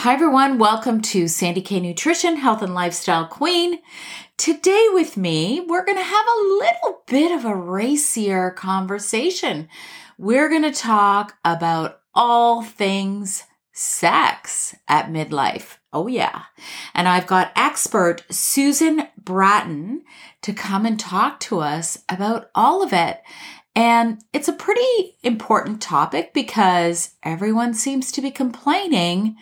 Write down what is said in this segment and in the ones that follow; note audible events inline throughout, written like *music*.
Hi, everyone. Welcome to Sandy K Nutrition, Health and Lifestyle Queen. Today, with me, we're going to have a little bit of a racier conversation. We're going to talk about all things sex at midlife. Oh, yeah. And I've got expert Susan Bratton to come and talk to us about all of it. And it's a pretty important topic because everyone seems to be complaining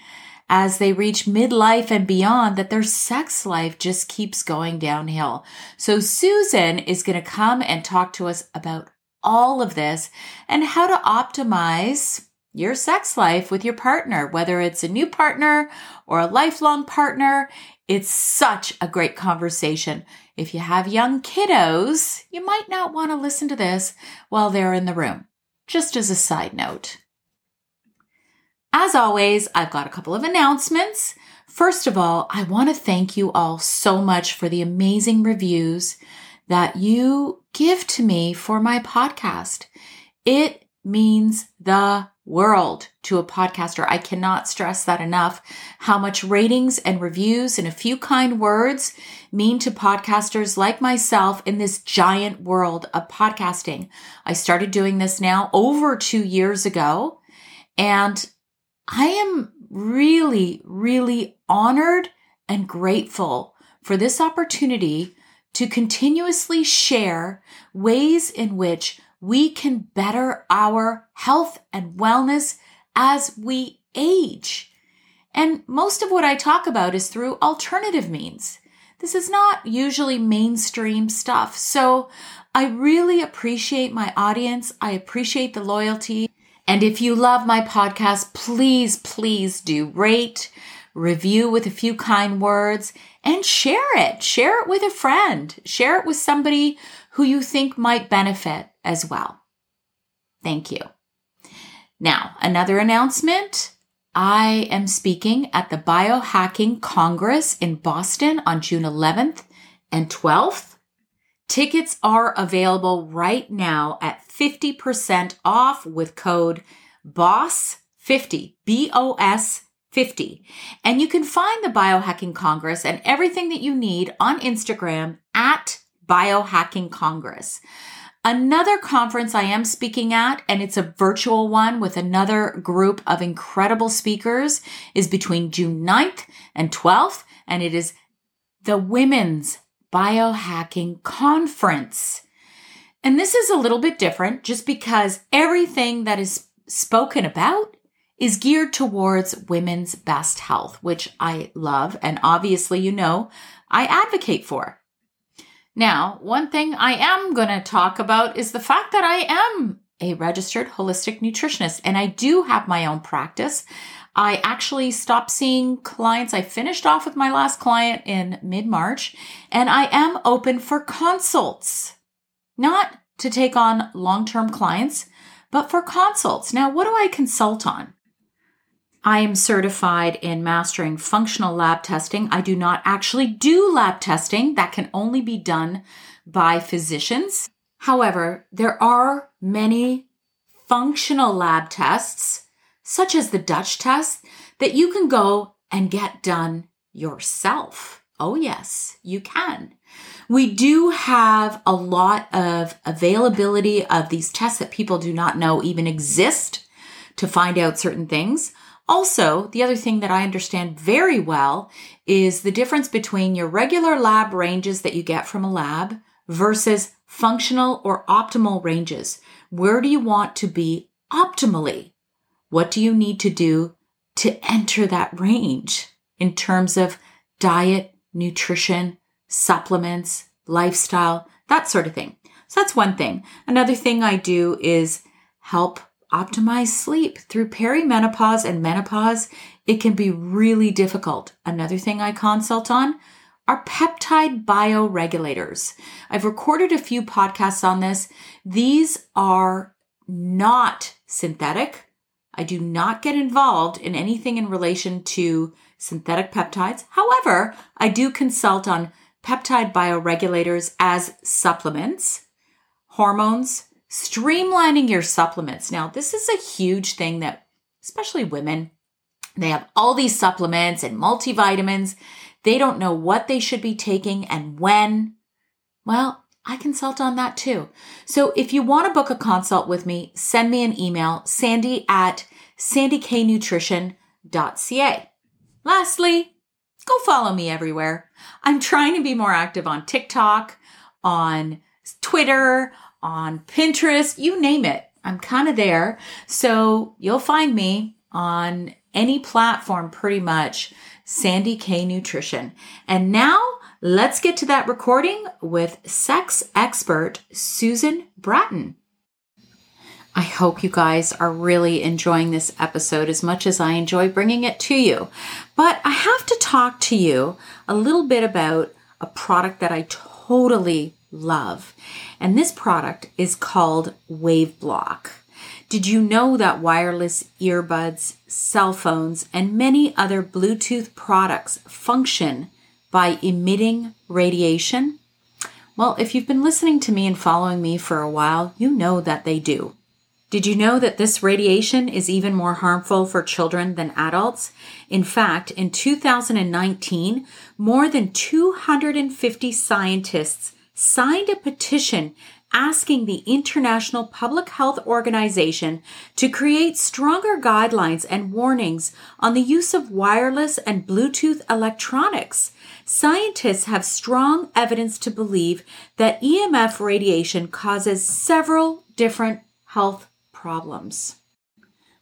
as they reach midlife and beyond that their sex life just keeps going downhill. So Susan is going to come and talk to us about all of this and how to optimize your sex life with your partner, whether it's a new partner or a lifelong partner. It's such a great conversation. If you have young kiddos, you might not want to listen to this while they're in the room. Just as a side note. As always, I've got a couple of announcements. First of all, I want to thank you all so much for the amazing reviews that you give to me for my podcast. It means the world to a podcaster. I cannot stress that enough. How much ratings and reviews and a few kind words mean to podcasters like myself in this giant world of podcasting. I started doing this now over two years ago and I am really, really honored and grateful for this opportunity to continuously share ways in which we can better our health and wellness as we age. And most of what I talk about is through alternative means. This is not usually mainstream stuff. So I really appreciate my audience. I appreciate the loyalty. And if you love my podcast, please, please do rate, review with a few kind words, and share it. Share it with a friend. Share it with somebody who you think might benefit as well. Thank you. Now, another announcement. I am speaking at the Biohacking Congress in Boston on June 11th and 12th. Tickets are available right now at 50% off with code BOSS50, B O S 50. And you can find the Biohacking Congress and everything that you need on Instagram at Biohacking Congress. Another conference I am speaking at, and it's a virtual one with another group of incredible speakers, is between June 9th and 12th, and it is the Women's Biohacking Conference. And this is a little bit different just because everything that is spoken about is geared towards women's best health, which I love. And obviously, you know, I advocate for. Now, one thing I am going to talk about is the fact that I am a registered holistic nutritionist and I do have my own practice. I actually stopped seeing clients. I finished off with my last client in mid March and I am open for consults, not to take on long term clients, but for consults. Now, what do I consult on? I am certified in mastering functional lab testing. I do not actually do lab testing. That can only be done by physicians. However, there are many functional lab tests such as the Dutch test, that you can go and get done yourself. Oh, yes, you can. We do have a lot of availability of these tests that people do not know even exist to find out certain things. Also, the other thing that I understand very well is the difference between your regular lab ranges that you get from a lab versus functional or optimal ranges. Where do you want to be optimally? What do you need to do to enter that range in terms of diet, nutrition, supplements, lifestyle, that sort of thing? So that's one thing. Another thing I do is help optimize sleep. Through perimenopause and menopause, it can be really difficult. Another thing I consult on are peptide bioregulators. I've recorded a few podcasts on this. These are not synthetic. I do not get involved in anything in relation to synthetic peptides. However, I do consult on peptide bioregulators as supplements, hormones, streamlining your supplements. Now, this is a huge thing that, especially women, they have all these supplements and multivitamins. They don't know what they should be taking and when. Well, I consult on that too. So if you want to book a consult with me, send me an email, sandy at sandyknutrition.ca. Lastly, go follow me everywhere. I'm trying to be more active on TikTok, on Twitter, on Pinterest, you name it. I'm kind of there. So you'll find me on any platform pretty much, Sandy K Nutrition. And now let's get to that recording with sex expert Susan Bratton. I hope you guys are really enjoying this episode as much as I enjoy bringing it to you. But I have to talk to you a little bit about a product that I totally love. And this product is called WaveBlock. Did you know that wireless earbuds, cell phones, and many other Bluetooth products function by emitting radiation? Well, if you've been listening to me and following me for a while, you know that they do. Did you know that this radiation is even more harmful for children than adults? In fact, in 2019, more than 250 scientists signed a petition asking the International Public Health Organization to create stronger guidelines and warnings on the use of wireless and Bluetooth electronics. Scientists have strong evidence to believe that EMF radiation causes several different health problems.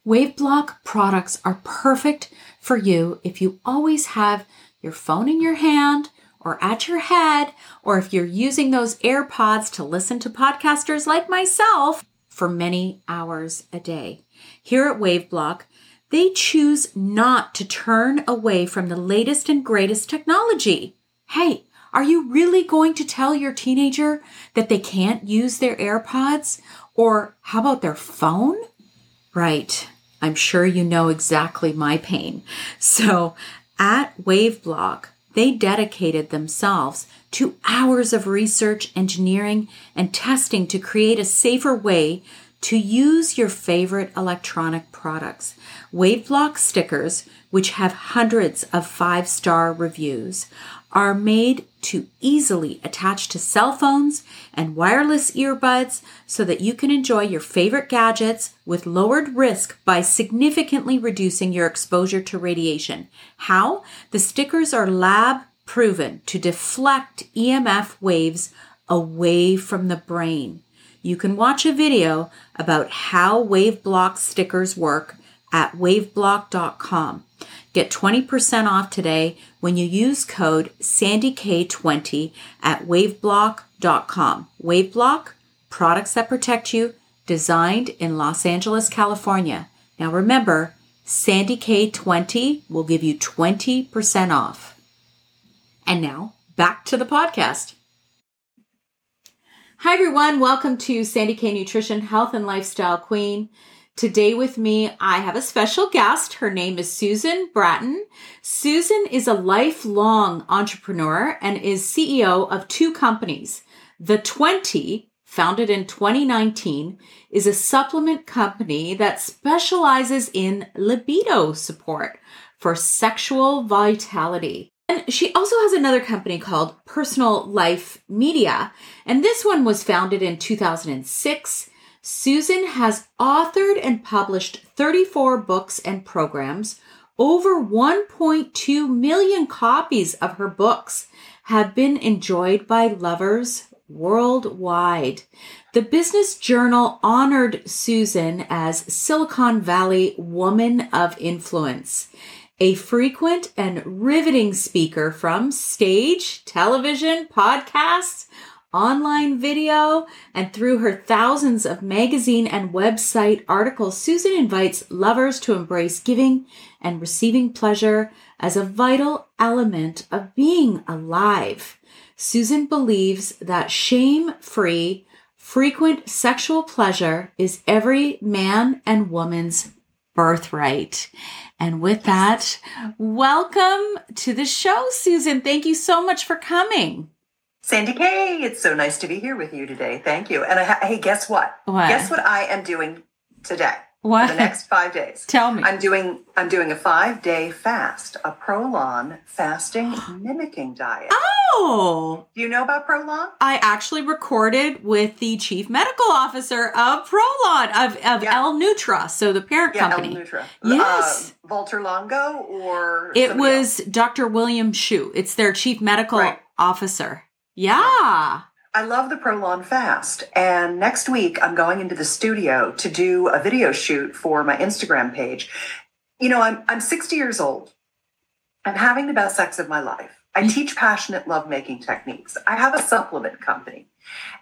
WaveBlock products are perfect for you if you always have your phone in your hand or at your head, or if you're using those AirPods to listen to podcasters like myself for many hours a day. Here at WaveBlock, they choose not to turn away from the latest and greatest technology. Hey, are you really going to tell your teenager that they can't use their AirPods? Or how about their phone? Right. I'm sure you know exactly my pain. So at WaveBlock, they dedicated themselves to hours of research, engineering, and testing to create a safer way to use your favorite electronic products. WaveBlock stickers, which have hundreds of five star reviews, are made to easily attach to cell phones and wireless earbuds so that you can enjoy your favorite gadgets with lowered risk by significantly reducing your exposure to radiation. How? The stickers are lab proven to deflect EMF waves away from the brain. You can watch a video about how wave block stickers work at waveblock.com. Get 20% off today when you use code SandyK20 at waveblock.com. Waveblock, products that protect you, designed in Los Angeles, California. Now remember, SandyK20 will give you 20% off. And now, back to the podcast. Hi, everyone. Welcome to Sandy K Nutrition, Health and Lifestyle Queen. Today with me, I have a special guest. Her name is Susan Bratton. Susan is a lifelong entrepreneur and is CEO of two companies. The 20, founded in 2019, is a supplement company that specializes in libido support for sexual vitality. And she also has another company called Personal Life Media. And this one was founded in 2006 Susan has authored and published 34 books and programs. Over 1.2 million copies of her books have been enjoyed by lovers worldwide. The Business Journal honored Susan as Silicon Valley Woman of Influence, a frequent and riveting speaker from stage, television, podcasts, online video, and through her thousands of magazine and website articles, Susan invites lovers to embrace giving and receiving pleasure as a vital element of being alive. Susan believes that shame free, frequent sexual pleasure is every man and woman's birthright. And with that, welcome to the show, Susan. Thank you so much for coming. Sandy Kay, it's so nice to be here with you today. Thank you. And I, hey, guess what? What? Guess what I am doing today? What? The next five days. *laughs* Tell me. I'm doing I'm doing a five day fast, a Prolon fasting *gasps* mimicking diet. Oh, Do you know about Prolon? I actually recorded with the chief medical officer of Prolon of, of Yeah. L-Nutra, so the parent Yeah, company. L-Nutra. Yes. Uh, Walter Longo or It was Dr. William Shu. It's their chief medical Right. officer. Yeah. I love the Prolon fast. And next week, I'm going into the studio to do a video shoot for my Instagram page. You know, I'm, I'm 60 years old. I'm having the best sex of my life. I mm. teach passionate lovemaking techniques. I have a supplement company.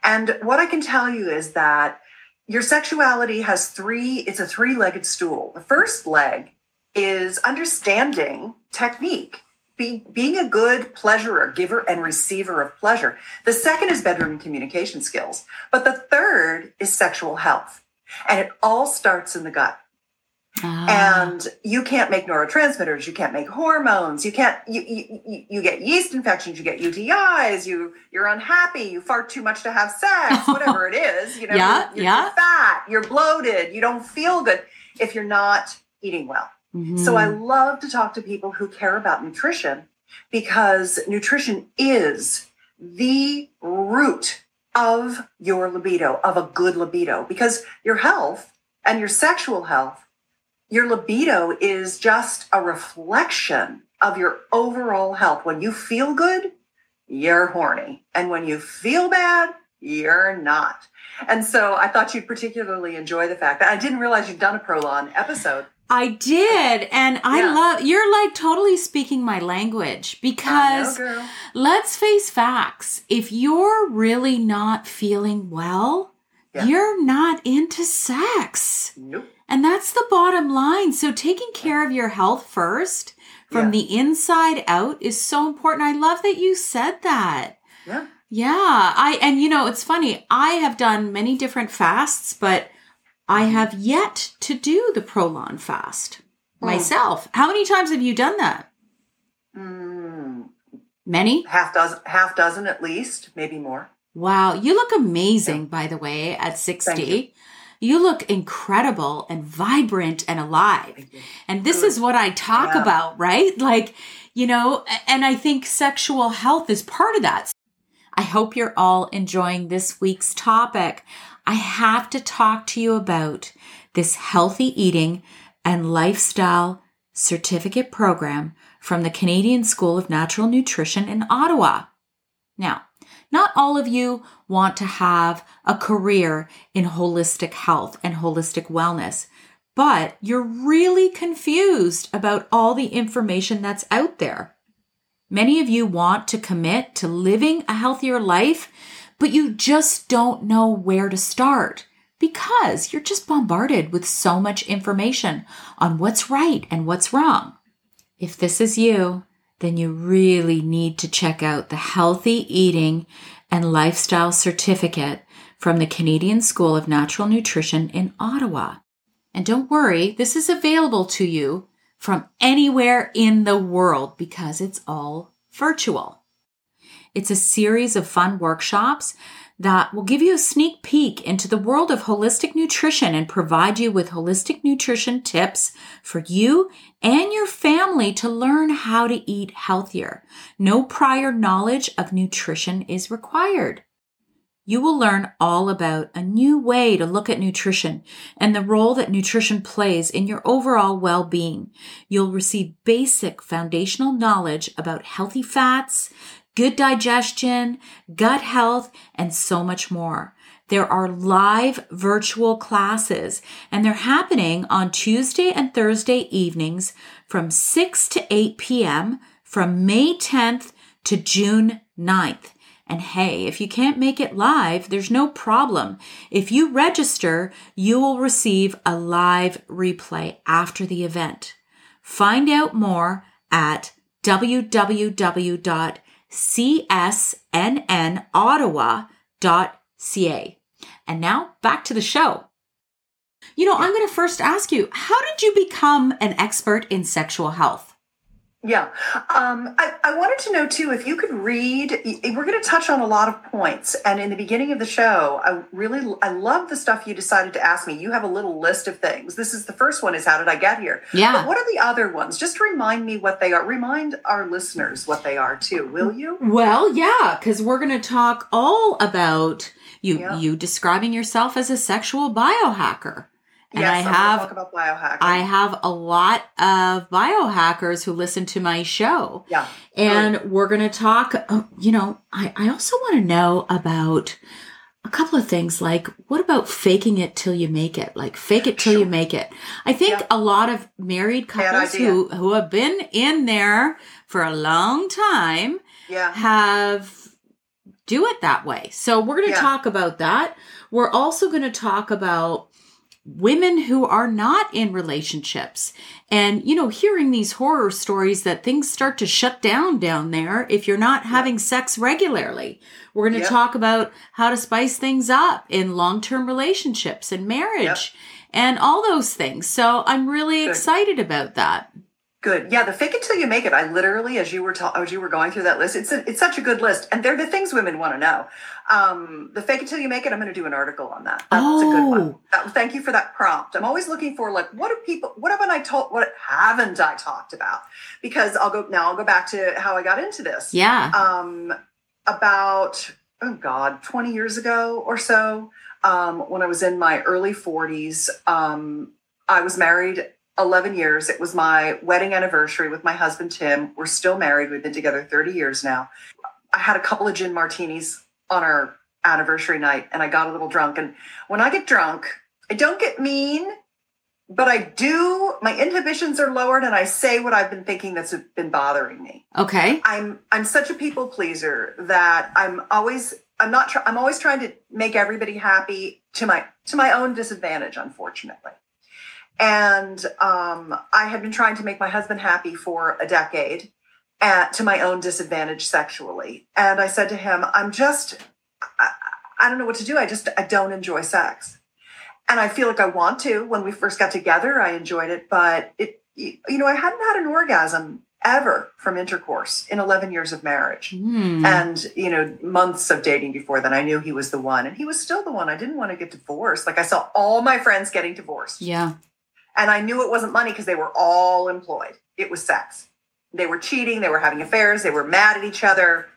And what I can tell you is that your sexuality has three, it's a three legged stool. The first leg is understanding technique be, being a good pleasurer, giver, and receiver of pleasure. The second is bedroom communication skills. But the third is sexual health. And it all starts in the gut. Ah. And you can't make neurotransmitters, you can't make hormones, you can't you, you, you- get yeast infections, you get UTIs, you you're unhappy, you fart too much to have sex, *laughs* whatever it is, you know, Yeah, you're, yeah. you're fat, you're bloated, you don't feel good if you're not eating well. So I Mhm. love to talk to people who care about nutrition because nutrition is the root of your libido, of a good libido, because your health and your sexual health, your libido is just a reflection of your overall health. When you feel good, you're horny. And when you feel bad, you're not. And so I thought you'd particularly enjoy the fact that I didn't realize you'd done a Prolon episode. I did. And I Yeah. love, you're like totally speaking my language I know, because let's face facts. If you're really not feeling well, Yeah. you're not into sex. Nope. And that's the bottom line. So taking care of your health first from Yeah. the inside out is so important. I love that you said that. Yeah. Yeah, I and you know, it's funny. I have done many different fasts, but I have yet to do the Prolon fast Hmm. myself. How many times have you done that? Mm, Many? half dozen, half dozen at least, maybe more. Wow, you look amazing by the way at 60. Thank You. you. look incredible and vibrant and alive. And this Good. is what I talk Yeah. about, right? Like, you know, and I think sexual health is part of that. I hope you're all enjoying this week's topic. I have to talk to you about this healthy eating and lifestyle certificate program from the Canadian School of Natural Nutrition in Ottawa. Now, not all of you want to have a career in holistic health and holistic wellness, but you're really confused about all the information that's out there. Many of you want to commit to living a healthier life, but you just don't know where to start because you're just bombarded with so much information on what's right and what's wrong. If this is you, then you really need to check out the Healthy Eating and Lifestyle Certificate from the Canadian School of Natural Nutrition in Ottawa. And don't worry, this is available to you from anywhere in the world because it's all virtual. It's a series of fun workshops that will give you a sneak peek into the world of holistic nutrition and provide you with holistic nutrition tips for you and your family to learn how to eat healthier. No prior knowledge of nutrition is required. You will learn all about a new way to look at nutrition and the role that nutrition plays in your overall well-being. You'll receive basic foundational knowledge about healthy fats, good digestion, gut health, and so much more. There are live virtual classes and they're happening on Tuesday and Thursday evenings from 6 to 8 p.m. from May 10th to June 9th. And hey, if you can't make it live, there's no problem. If you register, you will receive a live replay after the event. Find out more at www.csnnottawa.ca. And now back to the show. You know, I'm going to first ask you, how did you become an expert in sexual health? Yeah. Um, I, I wanted to know too if you could read, we're going to touch on a lot of points. And in the beginning of the show, I really, I love the stuff you decided to ask me. You have a little list of things. This is the first one is how did I get here? Yeah. But what are the other ones? Just remind me what they are. Remind our listeners what they are too, will you? Well, yeah, because we're going to talk all about you, yeah. you describing yourself as a sexual biohacker. And yes, I have. I have a lot of biohackers who listen to my show. Yeah. And we're going to talk, oh, you know, I, I also want to know about a couple of things like what about faking it till you make it? Like fake it till sure. you make it. I think yeah. a lot of married couples who who have been in there for a long time yeah. have do it that way. So we're going to yeah. talk about that. We're also going to talk about women who are not in relationships and you know hearing these horror stories that things start to shut down down there if you're not having yep. sex regularly we're going to yep. talk about how to spice things up in long-term relationships and marriage yep. and all those things so i'm really Good. excited about that Good. Yeah, the fake it till you make it. I literally, as you were ta- as you were going through that list, it's a, it's such a good list, and they're the things women want to know. Um, the fake it till you make it. I'm going to do an article on that. That's oh. a good one. Oh. That, thank you for that prompt. I'm always looking for like, what do people? What haven't I told? What haven't I talked about? Because I'll go now. I'll go back to how I got into this. Yeah. Um, about oh god, 20 years ago or so, um, when I was in my early 40s, um, I was married 11 years. It was my wedding anniversary with my husband, Tim. We're still married. We've been together 30 years now. I had a couple of gin martinis on our anniversary night and I got a little drunk. And when I get drunk, I don't get mean, but I do, my inhibitions are lowered and I say what I've been thinking that's been bothering me. Okay. I'm, I'm such a people pleaser that I'm always, I'm not, try, I'm always trying to make everybody happy to my, to my own disadvantage, unfortunately. And um, I had been trying to make my husband happy for a decade at, to my own disadvantage sexually. And I said to him, I'm just, I, I don't know what to do. I just, I don't enjoy sex. And I feel like I want to. When we first got together, I enjoyed it, but it, you know, I hadn't had an orgasm ever from intercourse in 11 years of marriage mm. and you know months of dating before then i knew he was the one and he was still the one i didn't want to get divorced like i saw all my friends getting divorced yeah and I knew it wasn't money because they were all employed. It was sex. They were cheating, they were having affairs, they were mad at each other.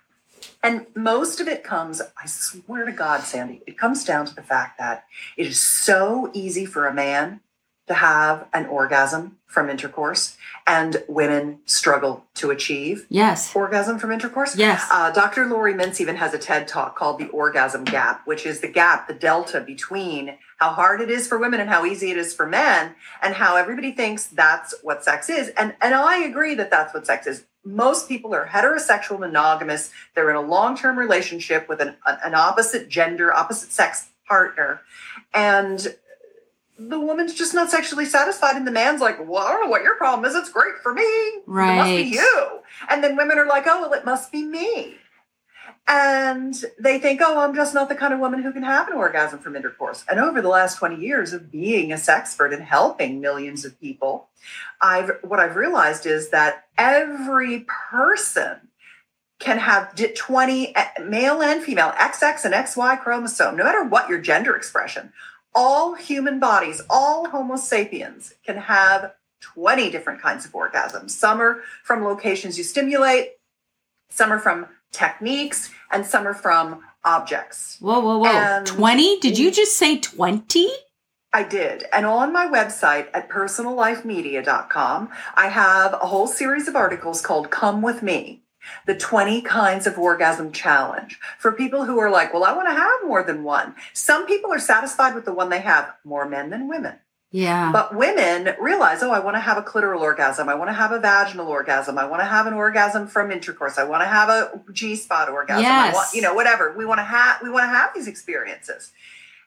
And most of it comes, I swear to God, Sandy, it comes down to the fact that it is so easy for a man to have an orgasm from intercourse and women struggle to achieve yes. orgasm from intercourse. Yes. Uh, dr Laurie mintz even has a ted talk called the orgasm gap which is the gap the delta between how hard it is for women and how easy it is for men and how everybody thinks that's what sex is. And and i agree that that's what sex is. Most people are heterosexual monogamous. They're in a long-term relationship with an, an opposite gender opposite sex partner. And the woman's just not sexually satisfied and the man's like well i don't know what your problem is. It's great for me. Right it must be you. And then women are like oh well it must be me. And they think oh i'm just not the kind of woman who can have an orgasm from intercourse. And over the last 20 years of being a sexpert and helping millions of people i've what i've realized is that every person can have 20 eh, male and female xx and xy chromosome no matter what your gender expression all human bodies, all Homo sapiens can have 20 different kinds of orgasms. Some are from locations you stimulate, some are from techniques, and some are from objects. Whoa, whoa, whoa. And 20? Did you just say 20? I did. And on my website at personallifemedia.com, I have a whole series of articles called Come With Me the 20 kinds of orgasm challenge for people who are like, well, I want to have more than one. Some people are satisfied with the one they have, more men than women. Yeah. But women realize, oh, I want to have a clitoral orgasm. I want to have a vaginal orgasm. I want to have an orgasm from intercourse. I want to have a G spot orgasm. I Yes. want, you know, whatever. We want to have we want to have these experiences.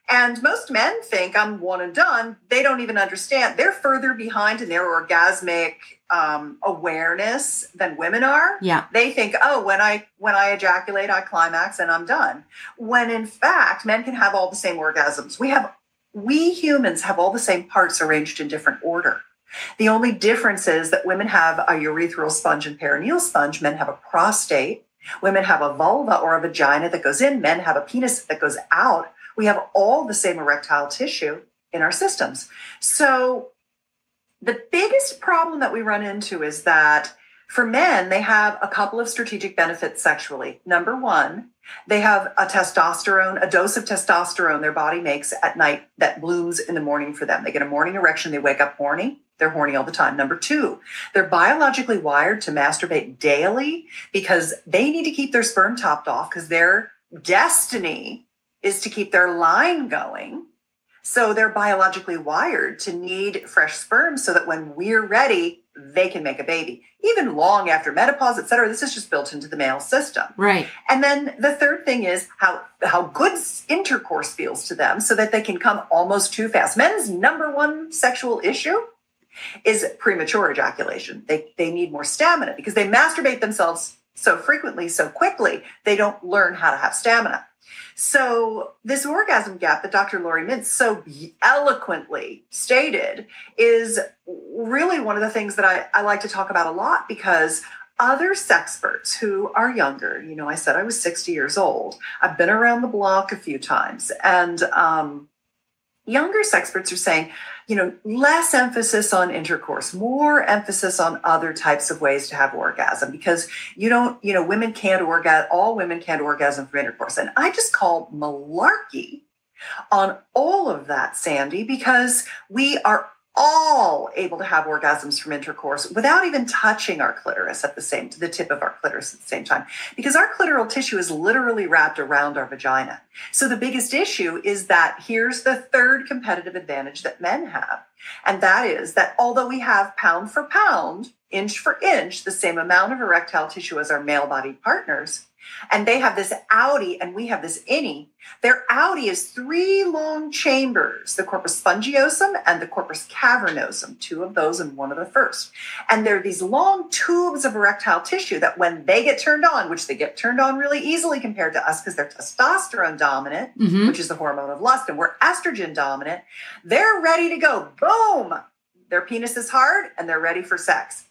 And most men think I'm one and done. They don't even understand. They're further behind in their orgasmic um, awareness than women are. yeah. They think, oh, when I when I ejaculate, I climax and I'm done. When in fact, men can have all the same orgasms. We have we humans have all the same parts arranged in different order. The only difference is that women have a urethral sponge and perineal sponge, men have a prostate. Women have a vulva or a vagina that goes in, men have a penis that goes out. We have all the same erectile tissue in our systems. So the biggest problem that we run into is that for men, they have a couple of strategic benefits sexually. Number one, they have a testosterone, a dose of testosterone their body makes at night that blooms in the morning for them. They get a morning erection, they wake up horny. They're horny all the time. Number two, they're biologically wired to masturbate daily because they need to keep their sperm topped off because their destiny is to keep their line going. So they're biologically wired to need fresh sperm so that when we're ready, they can make a baby. Even long after menopause, et cetera, this is just built into the male system. Right. And then the third thing is how how good intercourse feels to them so that they can come almost too fast. Men's number one sexual issue is premature ejaculation. They they need more stamina because they masturbate themselves so frequently, so quickly, they don't learn how to have stamina. So this orgasm gap that Dr. Laurie Mintz so eloquently stated is really one of the things that I, I like to talk about a lot because other sexperts who are younger, you know, I said I was 60 years old. I've been around the block a few times, and um, younger experts are saying, you know, less emphasis on intercourse, more emphasis on other types of ways to have orgasm because you don't, you know, women can't orgasm, all women can't orgasm from intercourse. And I just call malarkey on all of that, Sandy, because we are all able to have orgasms from intercourse without even touching our clitoris at the same the tip of our clitoris at the same time. Because our clitoral tissue is literally wrapped around our vagina. So the biggest issue is that here's the third competitive advantage that men have. And that is that although we have pound for pound inch for inch the same amount of erectile tissue as our male bodied partners and they have this outie and we have this innie. Their outie is three long chambers, the corpus spongiosum and the corpus cavernosum, two of those and one of the first. And they're these long tubes of erectile tissue that when they get turned on, which they get turned on really easily compared to us because they're testosterone dominant, hmm which is the hormone of lust, and we're estrogen dominant, they're ready to go. Boom! Their penis is hard and they're ready for sex.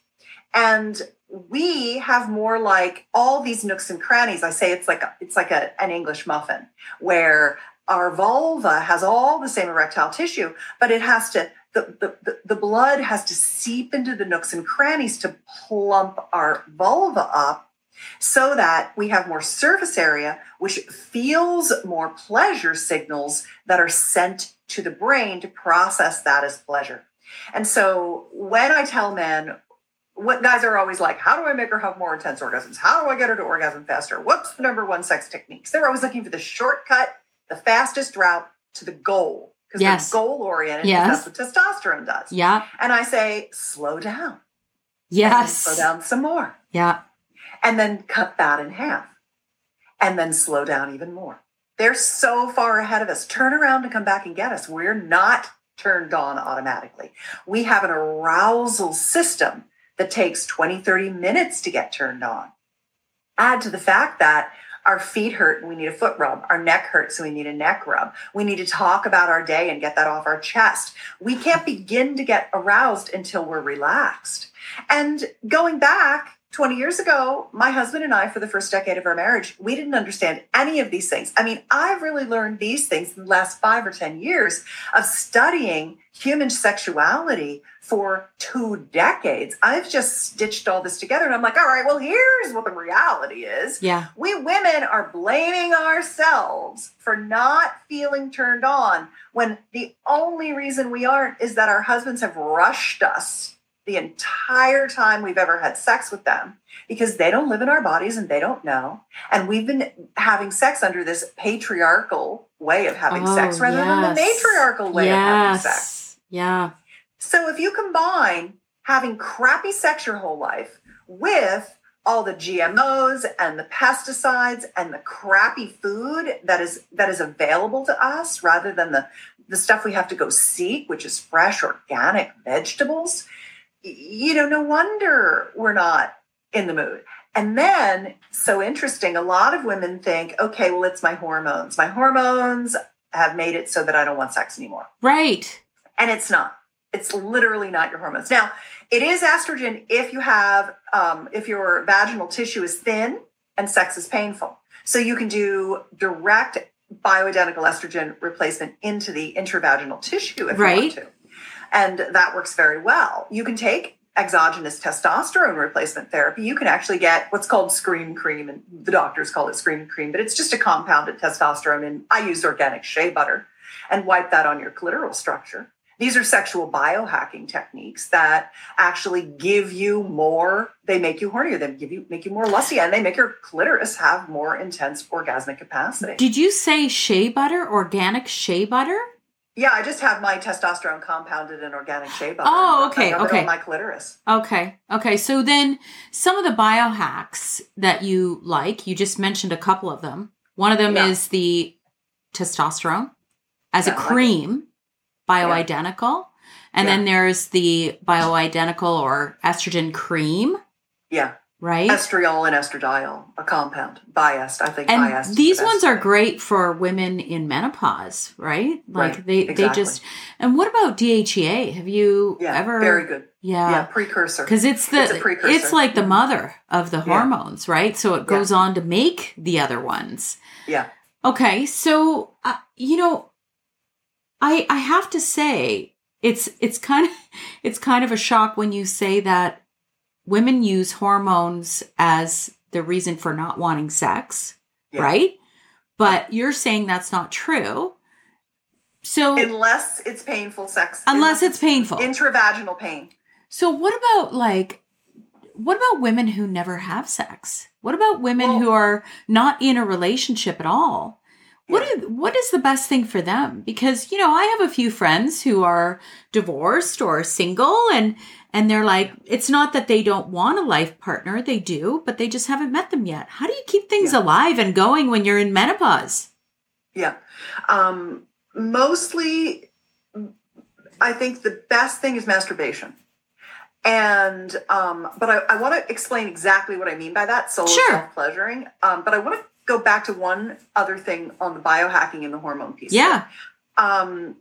And we have more like all these nooks and crannies. I say it's like a, it's like a, an English muffin where our vulva has all the same erectile tissue, but it has to the, the, the, the blood has to seep into the nooks and crannies to plump our vulva up so that we have more surface area, which feels more pleasure signals that are sent to the brain to process that as pleasure. And so when I tell men, what guys are always like, how do I make her have more intense orgasms? How do I get her to orgasm faster? What's the number one sex techniques? They're always looking for the shortcut, the fastest route to the goal because Yes. they're goal oriented. Yes. That's what testosterone does. Yeah. And I say, slow down. Yes. Slow down some more. Yeah. And then cut that in half. And then slow down even more. They're so far ahead of us. Turn around and come back and get us. We're not turned on automatically. We have an arousal system that takes 20, 30 minutes to get turned on. Add to the fact that our feet hurt and we need a foot rub. Our neck hurts and we need a neck rub. We need to talk about our day and get that off our chest. We can't begin to get aroused until we're relaxed. And going back 20 years ago, my husband and I, for the first decade of our marriage, we didn't understand any of these things. I mean, I've really learned these things in the last five or 10 years of studying human sexuality for two decades. I've just stitched all this together and I'm like, all right, well, here's what the reality is. Yeah. We women are blaming ourselves for not feeling turned on when the only reason we aren't is that our husbands have rushed us the entire time we've ever had sex with them because they don't live in our bodies and they don't know. And we've been having sex under this patriarchal way of having oh, sex Oh, rather than the matriarchal way of having sex. Yeah. So if you combine having crappy sex your whole life with all the GMOs and the pesticides and the crappy food that is that is available to us rather than the the stuff we have to go seek, which is fresh organic vegetables, you know, no wonder we're not in the mood. And then, so interesting, a lot of women think, okay, well, it's my hormones. My hormones have made it so that I don't want sex anymore. Right. And it's not. It's literally not your hormones. Now, it is estrogen if you have, um, if your vaginal tissue is thin and sex is painful. So you can do direct bioidentical estrogen replacement into the intravaginal tissue if Right. you want to. And that works very well. You can take exogenous testosterone replacement therapy. You can actually get what's called scream cream, and the doctors call it scream cream, but it's just a compounded testosterone. And I use organic shea butter and wipe that on your clitoral structure. These are sexual biohacking techniques that actually give you more. They make you hornier. They give you make you more lusty, and they make your clitoris have more intense orgasmic capacity. Did you say shea butter, organic shea butter? Yeah, I just have my testosterone compounded in organic shea butter. Oh, okay, I rub it okay. my clitoris. Okay. Okay. So then some of the biohacks that you like, you just mentioned a couple of them. One of them Yeah. is the testosterone as Yeah, a I like cream, bioidentical. And then there's the bioidentical or estrogen cream, Yeah, right? estriol and estradiol, a compound, Biest. I think and Biest. these the ones are great for women in menopause, right? Like Right, they they just and what about DHEA? Have you yeah, ever very good. Yeah. Yeah, precursor. Because it's the It's it's like the mother of the Yeah. hormones, right? So it goes on to make the other ones. Yeah, Okay, so uh, you know, I I have to say it's it's kind of *laughs* it's kind of a shock when you say that women use hormones as the reason for not wanting sex, Yeah. right? But you're saying that's not true. So unless it's painful sex. unless it's painful. intravaginal pain. So what about like what about women who never have sex? What about women Well- who are not in a relationship at all? What Yeah. is, what is the best thing for them? Because you know, I have a few friends who are divorced or single and and they're like it's not that they don't want a life partner, they do, but they just haven't met them yet. How do you keep things Yeah. alive and going when you're in menopause? Yeah. Um, mostly, I think the best thing is masturbation. And, um, but I, I want to explain exactly what I mean by that solo Sure. self pleasuring. Um, but I want to go back to one other thing on the biohacking and the hormone piece. Yeah. um,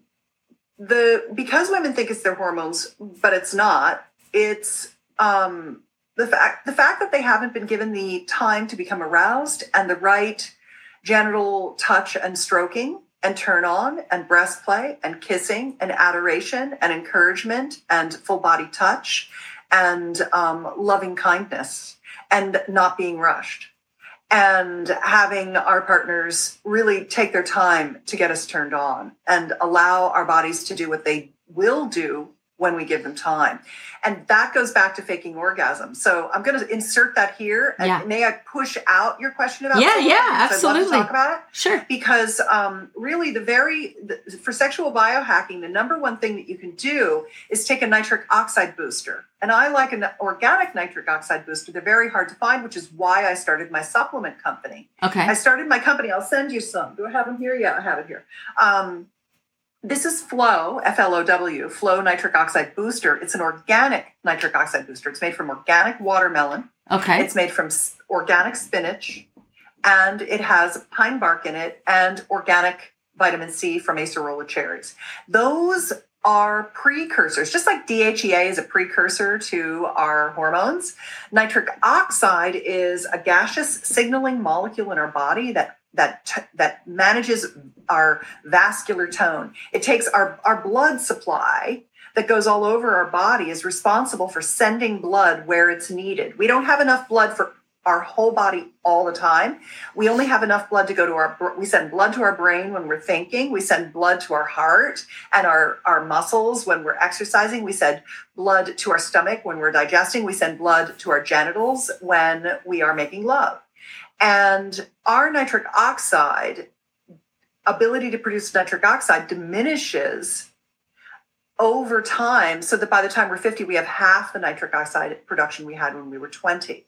the because women think it's their hormones, but it's not. It's um, the fact the fact that they haven't been given the time to become aroused and the right genital touch and stroking and turn on and breast play and kissing and adoration and encouragement and full body touch and um, loving kindness and not being rushed and having our partners really take their time to get us turned on and allow our bodies to do what they will do when we give them time. And that goes back to faking orgasm. So I'm going to insert that here. And Yeah. may I push out your question about Yeah, yeah, pleasure? 'Cause I'd love absolutely. to talk about it Sure. because um, really the very the, for sexual biohacking the number one thing that you can do is take a nitric oxide booster and i like an organic nitric oxide booster they're very hard to find which is why i started my supplement company Okay. i started my company i'll send you some do i have them here yeah i have it here um, this is Flow, F L O W, Flow Nitric Oxide Booster. It's an organic nitric oxide booster. It's made from organic watermelon. Okay. It's made from organic spinach and it has pine bark in it and organic vitamin C from acerola cherries. Those are precursors, just like DHEA is a precursor to our hormones. Nitric oxide is a gaseous signaling molecule in our body that that t- that manages our vascular tone. It takes our our blood supply that goes all over our body is responsible for sending blood where it's needed. We don't have enough blood for our whole body all the time. We only have enough blood to go to our we send blood to our brain when we're thinking, we send blood to our heart and our our muscles when we're exercising, we send blood to our stomach when we're digesting, we send blood to our genitals when we are making love. And our nitric oxide ability to produce nitric oxide diminishes over time. So that by the time we're 50 we have half the nitric oxide production we had when we were 20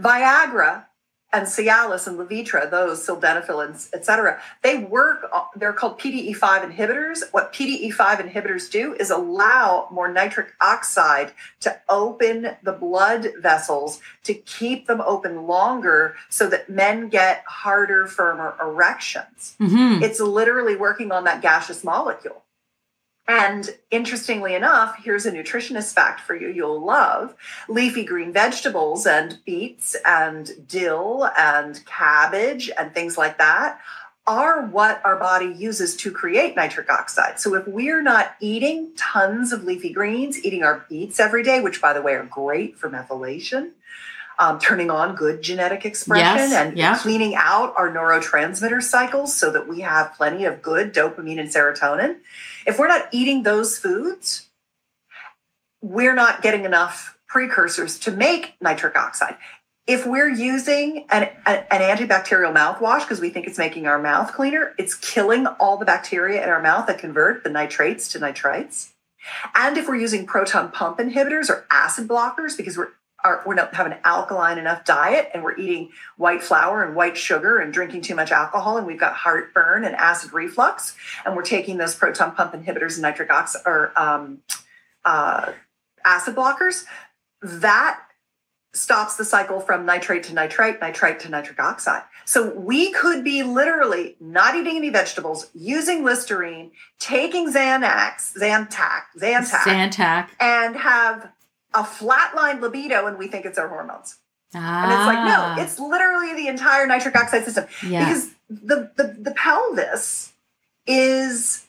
viagra and Cialis and Levitra, those sildenafil et cetera, they work, they're called PDE5 inhibitors. What PDE5 inhibitors do is allow more nitric oxide to open the blood vessels to keep them open longer so that men get harder, firmer erections. Mm-hmm. It's literally working on that gaseous molecule. And interestingly enough, here's a nutritionist fact for you you'll love leafy green vegetables and beets and dill and cabbage and things like that are what our body uses to create nitric oxide. So if we're not eating tons of leafy greens, eating our beets every day, which by the way are great for methylation, um, turning on good genetic expression yes, and yeah. cleaning out our neurotransmitter cycles so that we have plenty of good dopamine and serotonin. If we're not eating those foods, we're not getting enough precursors to make nitric oxide. If we're using an, an antibacterial mouthwash because we think it's making our mouth cleaner, it's killing all the bacteria in our mouth that convert the nitrates to nitrites. And if we're using proton pump inhibitors or acid blockers because we're are, we don't have an alkaline enough diet and we're eating white flour and white sugar and drinking too much alcohol and we've got heartburn and acid reflux and we're taking those proton pump inhibitors and nitric oxide or um, uh, acid blockers that stops the cycle from nitrate to nitrite nitrite to nitric oxide. So we could be literally not eating any vegetables using listerine taking xanax zantac zantac zantac. and have a flatline libido and we think it's our hormones. Ah. And it's like, no, ah. it's literally the entire nitric oxide system. Yeah. Because the, the, the pelvis is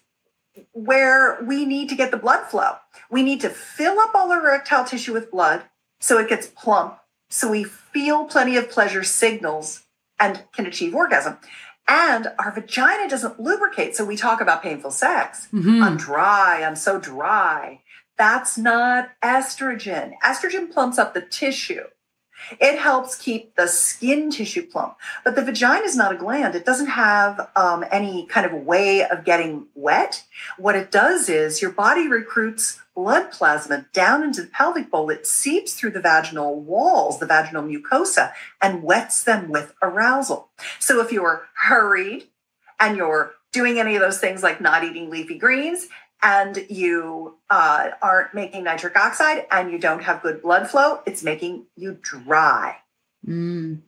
where we need to get the blood flow. We need to fill up all our erectile tissue with blood so it gets plump, so we feel plenty of pleasure signals and can achieve orgasm. And our vagina doesn't lubricate. So we talk about painful sex. Mm-hmm. I'm dry. I'm so dry. That's not estrogen. Estrogen plumps up the tissue. It helps keep the skin tissue plump. But the vagina is not a gland. It doesn't have um, any kind of way of getting wet. What it does is your body recruits blood plasma down into the pelvic bowl. It seeps through the vaginal walls, the vaginal mucosa, and wets them with arousal. So if you're hurried and you're doing any of those things like not eating leafy greens and you uh, aren't making nitric oxide and you don't have good blood flow, it's making you dry. Mm.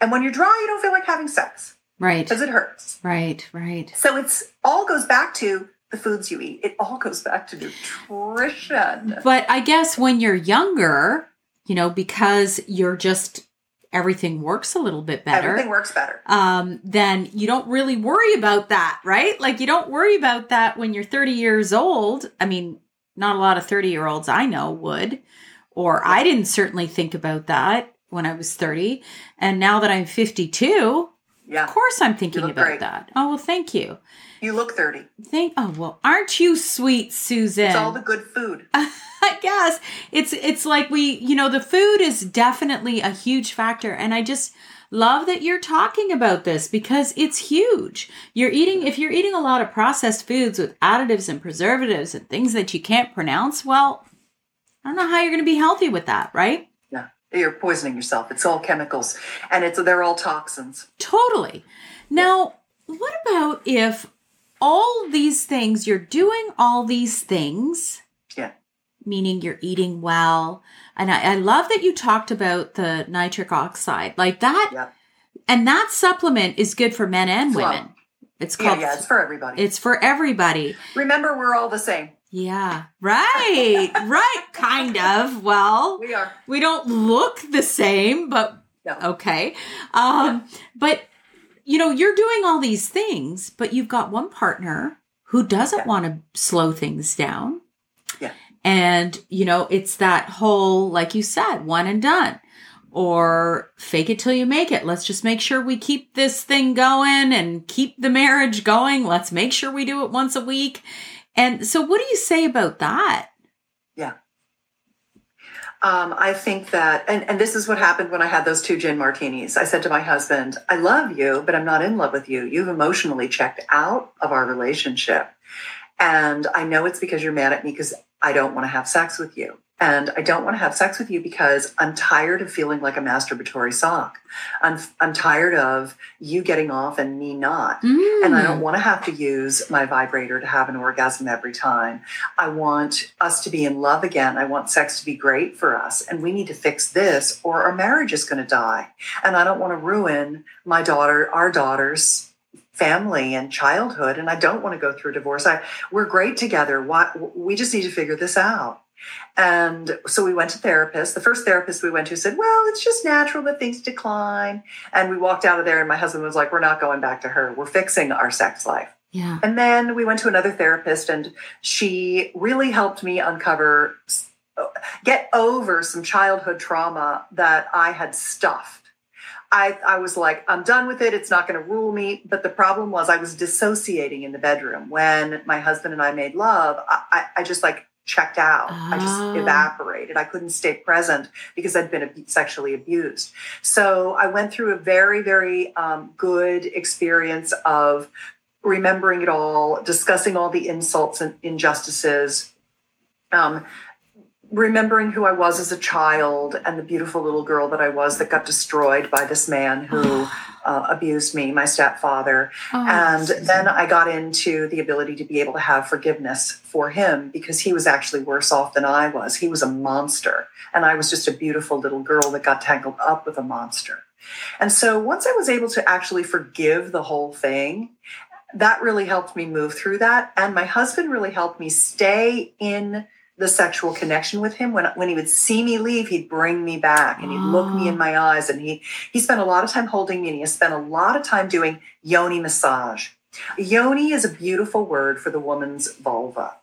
And when you're dry, you don't feel like having sex. Right. Because it hurts. Right, right. So it's all goes back to the foods you eat. It all goes back to nutrition. But I guess when you're younger, you know, because you're just everything works a little bit better. Everything works better. Um, then you don't really worry about that, right? Like you don't worry about that when you're 30 years old. I mean, not a lot of 30 year olds I know would, or I didn't certainly think about that when I was 30. And now that I'm 52, yeah. of course I'm thinking about great. that. Oh, well, thank you. You look 30. Thank, oh, well, aren't you sweet, Susan? It's all the good food. *laughs* I guess it's it's like we, you know, the food is definitely a huge factor and I just love that you're talking about this because it's huge. You're eating if you're eating a lot of processed foods with additives and preservatives and things that you can't pronounce, well, I don't know how you're going to be healthy with that, right? Yeah. You're poisoning yourself. It's all chemicals and it's they're all toxins. Totally. Now, what about if all these things you're doing all these things Yeah. meaning you're eating well. And I, I, love that you talked about the nitric oxide like that. Yeah. And that supplement is good for men and women. It's called. Yeah, yeah, it's for everybody. It's for everybody. Remember, we're all the same. Yeah, right, *laughs* right, kind of. Well, we are. We don't look the same, but no. okay. Um, yeah. But you know, you're doing all these things, but you've got one partner who doesn't yeah. want to slow things down. Yeah. And, you know, it's that whole, like you said, one and done or fake it till you make it. Let's just make sure we keep this thing going and keep the marriage going. Let's make sure we do it once a week. And so, what do you say about that? Um, I think that, and, and this is what happened when I had those two gin martinis. I said to my husband, I love you, but I'm not in love with you. You've emotionally checked out of our relationship. And I know it's because you're mad at me because I don't want to have sex with you. And I don't want to have sex with you because I'm tired of feeling like a masturbatory sock. I'm, I'm tired of you getting off and me not. Mm. And I don't want to have to use my vibrator to have an orgasm every time. I want us to be in love again. I want sex to be great for us. And we need to fix this or our marriage is going to die. And I don't want to ruin my daughter, our daughter's family and childhood. And I don't want to go through a divorce. I, we're great together. Why, we just need to figure this out. And so we went to therapists. The first therapist we went to said, Well, it's just natural that things decline. And we walked out of there, and my husband was like, We're not going back to her. We're fixing our sex life. Yeah. And then we went to another therapist, and she really helped me uncover, get over some childhood trauma that I had stuffed. I, I was like, I'm done with it. It's not going to rule me. But the problem was, I was dissociating in the bedroom when my husband and I made love. I, I, I just like checked out. I Oh. just evaporated. I couldn't stay present because I'd been sexually abused. So I went through a very, very um, good experience of remembering it all, discussing all the insults and injustices, um, remembering who I was as a child and the beautiful little girl that I was that got destroyed by this man who *sighs* uh, abused me, my stepfather. Oh, And then I got into the ability to be able to have forgiveness for him because he was actually worse off than I was. He was a monster, and I was just a beautiful little girl that got tangled up with a monster. And so once I was able to actually forgive the whole thing, that really helped me move through that. And my husband really helped me stay in the sexual connection with him. When when he would see me leave, he'd bring me back and he'd look me in ah. my eyes. And he he spent a lot of time holding me and he spent a lot of time doing yoni massage. Yoni is a beautiful word for the woman's vulva.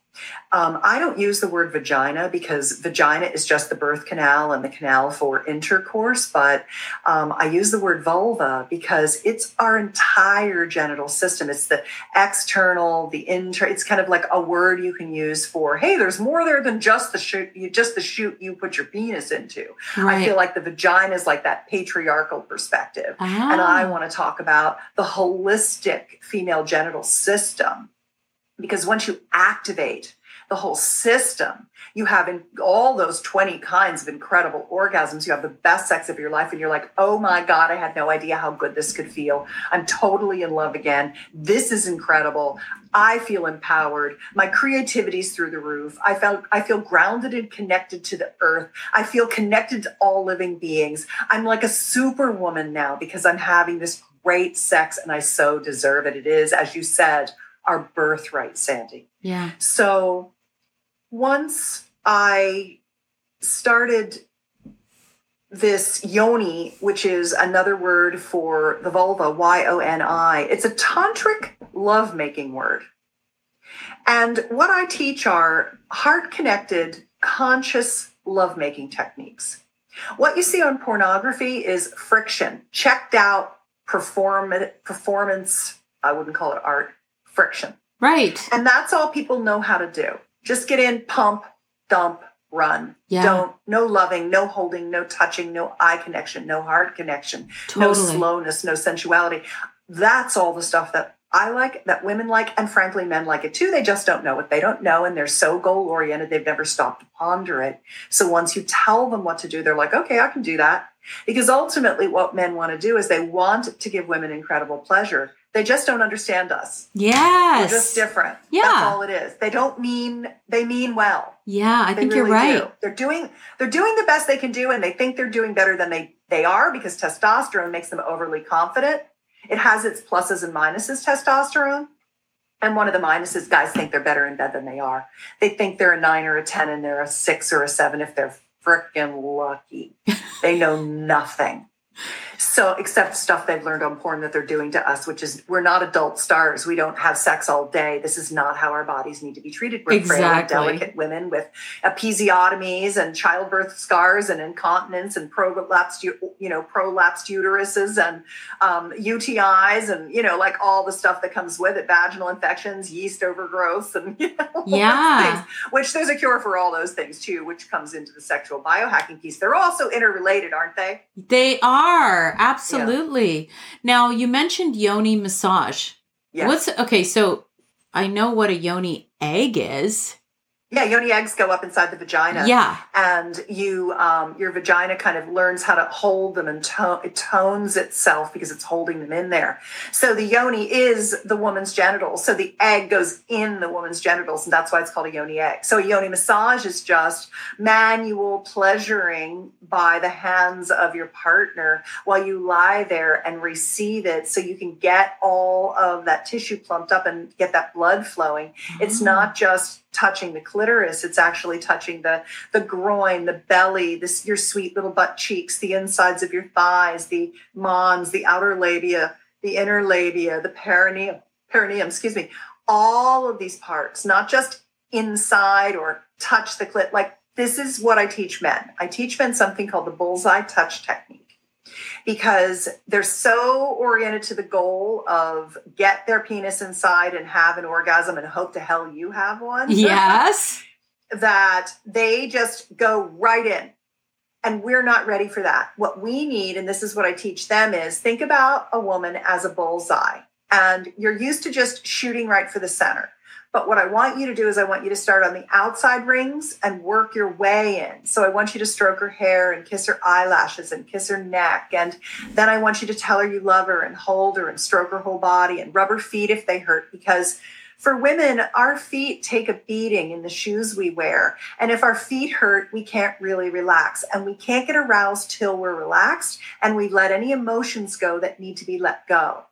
Um, I don't use the word vagina because vagina is just the birth canal and the canal for intercourse, but um, I use the word vulva because it's our entire genital system. It's the external, the inter. It's kind of like a word you can use for, hey, there's more there than just the shoot, you just the shoot you put your penis into. I feel like the vagina is like that patriarchal perspective. Ah. And I want to talk about the holistic female genital system because once you activate the whole system, you have in all those 20 kinds of incredible orgasms. You have the best sex of your life, and you're like, oh my God, I had no idea how good this could feel. I'm totally in love again. This is incredible. I feel empowered. My creativity's through the roof. I felt I feel grounded and connected to the earth. I feel connected to all living beings. I'm like a superwoman now because I'm having this great sex and I so deserve it. It is, as you said, our birthright, Sandy. yeah. So once I started this yoni, which is another word for the vulva, Y O N I, it's a tantric lovemaking word. And what I teach are heart connected, conscious lovemaking techniques. What you see on pornography is friction, checked out perform- performance, I wouldn't call it art, friction. Right. And that's all people know how to do. Just get in, pump, dump, run. Yeah. Don't, no loving, no holding, no touching, no eye connection, no heart connection, no slowness, no sensuality. That's all the stuff that I like, that women like, and frankly, men like it too. They just don't know what they don't know, and they're so goal oriented, they've never stopped to ponder it. So once you tell them what to do, they're like, okay, I can do that. Because ultimately, what men want to do is they want to give women incredible pleasure. They just don't understand us. Yes. We're just different. Yeah. That's all it is. They don't mean they mean well. Yeah, I They think you're right. do. They're doing they're doing the best they can do and they think they're doing better than they they are because testosterone makes them overly confident. It has its pluses and minuses testosterone. And one of the minuses, guys think they're better in bed than they are. They think they're a nine or a 10 and they're a six or a seven if they're freaking lucky. *laughs* they know nothing. So, except stuff they've learned on porn that they're doing to us, which is we're not adult stars. We don't have sex all day. This is not how our bodies need to be treated. We're frail delicate women with episiotomies and childbirth scars and incontinence and prolapsed, you know, prolapsed uteruses and um, UTIs and you know, like all the stuff that comes with it, vaginal infections, yeast overgrowth, and *laughs* you know, Yeah. things, which there's a cure for all those things too, which comes into the sexual biohacking piece. They're also interrelated, aren't they? They are. Absolutely. Now, you mentioned yoni massage. Yeah. What's okay, so I know what a yoni egg is. Yeah, yoni eggs go up inside the vagina. Yeah. And you, um, your vagina kind of learns how to hold them and to- it tones itself because it's holding them in there. So the yoni is the woman's genitals. So the egg goes in the woman's genitals, and that's why it's called a yoni egg. So a yoni massage is just manual pleasuring by the hands of your partner while you lie there and receive it so you can get all of that tissue plumped up and get that blood flowing. Mm-hmm. It's not just touching the clitoris. It's actually touching the the groin the belly this your sweet little butt cheeks the insides of your thighs the mons the outer labia the inner labia the perineum perineum excuse me. All of these parts not just inside or touch the clit like this is what i teach men. I teach men something called the bullseye touch technique because they're so oriented to the goal of get their penis inside and have an orgasm and hope to hell you have one. Yes. that they just go right in. And we're not ready for that. What we need, and this is what I teach them, is think about a woman as a bullseye. And you're used to just shooting right for the center. But what I want you to do is I want you to start on the outside rings and work your way in. So I want you to stroke her hair and kiss her eyelashes and kiss her neck. And then I want you to tell her you love her and hold her and stroke her whole body and rub her feet if they hurt because for women, our feet take a beating in the shoes we wear. And if our feet hurt, we can't really relax. And we can't get aroused till we're relaxed and we let any emotions go that need to be let go.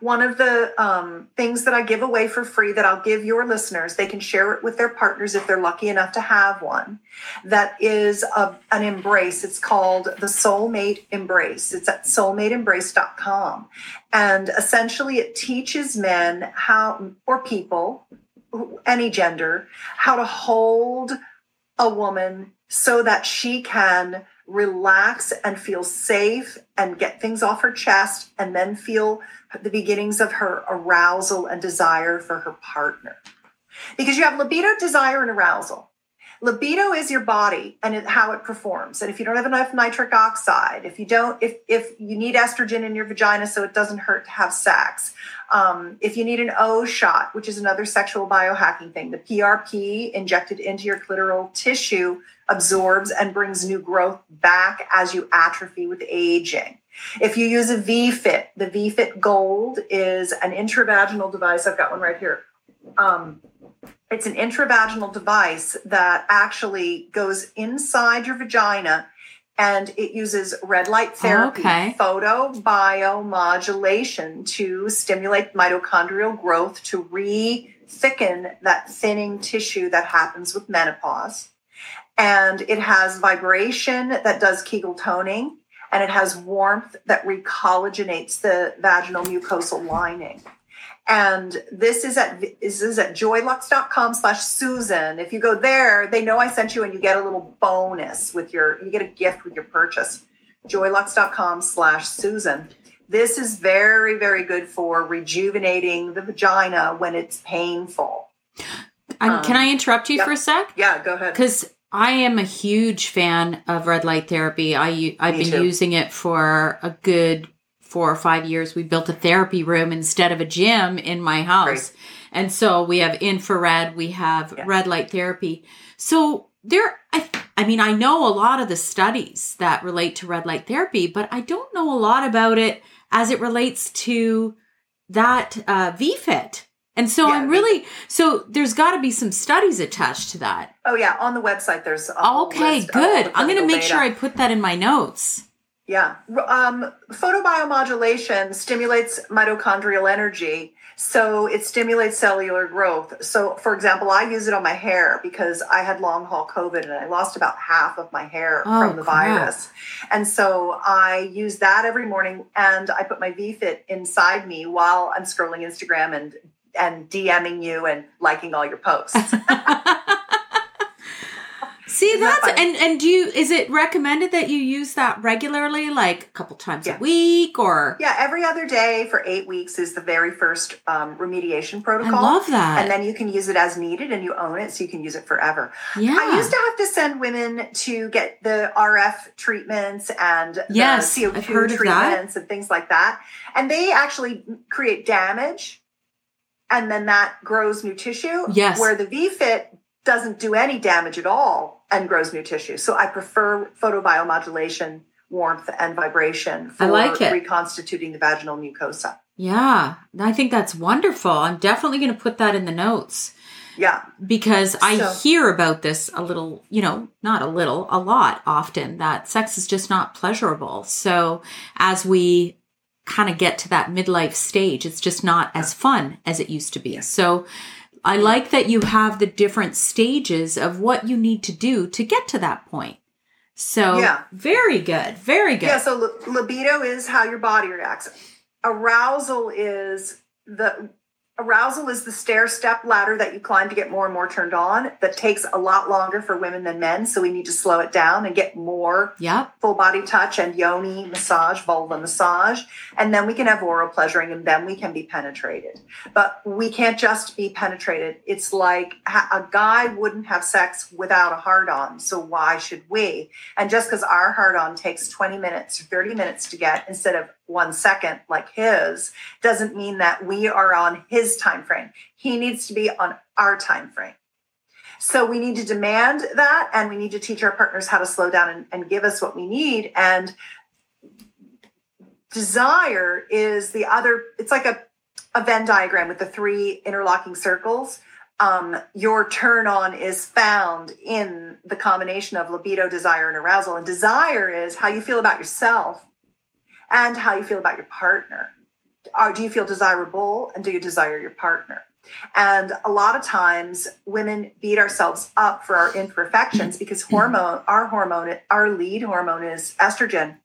One of the um, things that I give away for free that I'll give your listeners, they can share it with their partners if they're lucky enough to have one. That is a, an embrace. It's called the Soulmate Embrace. It's at soulmateembrace.com. And essentially, it teaches men how, or people, any gender, how to hold a woman so that she can relax and feel safe and get things off her chest and then feel the beginnings of her arousal and desire for her partner. Because you have libido, desire, and arousal. Libido is your body and how it performs. And if you don't have enough nitric oxide, if you don't, if if you need estrogen in your vagina so it doesn't hurt to have sex, um, if you need an O shot, which is another sexual biohacking thing, the PRP injected into your clitoral tissue absorbs and brings new growth back as you atrophy with aging. If you use a V-Fit, the V-Fit Gold is an intravaginal device. I've got one right here. Um, it's an intravaginal device that actually goes inside your vagina and it uses red light therapy, okay. photobiomodulation to stimulate mitochondrial growth to re thicken that thinning tissue that happens with menopause. And it has vibration that does Kegel toning and it has warmth that recollagenates the vaginal mucosal lining. And this is at this is at joylux.com slash Susan. If you go there, they know I sent you and you get a little bonus with your you get a gift with your purchase. Joylux.com slash Susan. This is very, very good for rejuvenating the vagina when it's painful. Um, can I interrupt you yep. for a sec? Yeah, go ahead. Because I am a huge fan of red light therapy. I I've Me been too. using it for a good four or five years. We built a therapy room instead of a gym in my house, Great. and so we have infrared, we have Yeah. red light therapy. So there, I I mean, I know a lot of the studies that relate to red light therapy, but I don't know a lot about it as it relates to that uh, VFit. And so Yeah, I'm really so there's got to be some studies attached to that. Oh yeah, on the website there's a Okay, good. I'm going to make sure I put that in my notes. Yeah. Um, photobiomodulation stimulates mitochondrial energy. So it stimulates cellular growth. So, for example, I use it on my hair because I had long haul COVID and I lost about half of my hair Oh, from the crap. virus. And so I use that every morning and I put my VFit inside me while I'm scrolling Instagram and and DMing you and liking all your posts. *laughs* See, that that's funny? and and do you is it recommended that you use that regularly, like a couple times Yeah. a week, or yeah, every other day for eight weeks is the very first um, remediation protocol. I love that. and then you can use it as needed and you own it so you can use it forever. yeah, I used to have to send women to get the RF treatments and Yes, the CO2 I've heard of that. treatments and things like that. And they actually create damage and then that grows new tissue. Yes. Where the V-Fit doesn't do any damage at all and grows new tissue. So I prefer photobiomodulation, warmth, and vibration for I like it. reconstituting the vaginal mucosa. Yeah, I think that's wonderful. I'm definitely going to put that in the notes Yeah. because I So- hear about this a little, you know, not a little, a lot often that sex is just not pleasurable. So as we kind of get to that midlife stage, it's just not as fun as it used to be. So I like that you have the different stages of what you need to do to get to that point. So Yeah. very good, very good. Yeah, so li- libido is how your body reacts. Arousal is the arousal is the stair step ladder that you climb to get more and more turned on that takes a lot longer for women than men so we need to slow it down and get more Yep. full body touch and yoni massage vulva massage and then we can have oral pleasuring and then we can be penetrated. But we can't just be penetrated. It's like a guy wouldn't have sex without a hard on so why should we? And just because our hard on takes 20 minutes or 30 minutes to get instead of one second like his doesn't mean that we are on his time frame he needs to be on our time frame so we need to demand that and we need to teach our partners how to slow down and, and give us what we need. And desire is the other it's like a, a venn diagram with the three interlocking circles. Um, your turn on is found in the combination of libido desire and arousal. And desire is how you feel about yourself and how you feel about your partner. Are, do you feel desirable and do you desire your partner? And a lot of times women beat ourselves up for our imperfections because hormone *clears throat* our hormone our lead hormone is estrogen.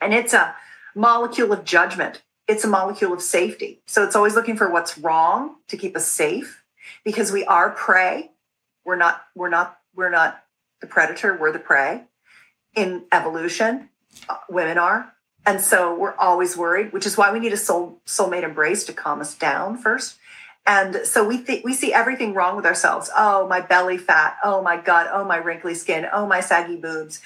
And it's a molecule of judgment. It's a molecule of safety. So it's always looking for what's wrong to keep us safe because we are prey. We're not we're not we're not the predator we're the prey. In evolution uh, women are and so we're always worried which is why we need a soul soulmate embrace to calm us down first. And so we we see everything wrong with ourselves. Oh my belly fat. Oh my god. oh my wrinkly skin. Oh my saggy boobs.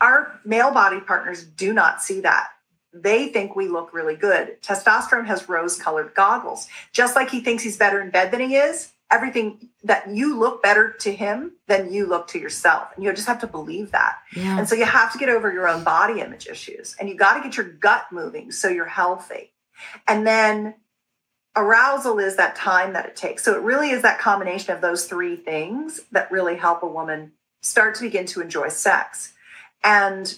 Our male body partners do not see that. They think we look really good. Testosterone has rose colored goggles. Just like he thinks he's better in bed than he is everything that you look better to him than you look to yourself and you just have to believe that Yeah. and so you have to get over your own body image issues and you got to get your gut moving so you're healthy. And then arousal is that time that it takes. So it really is that combination of those three things that really help a woman start to begin to enjoy sex. And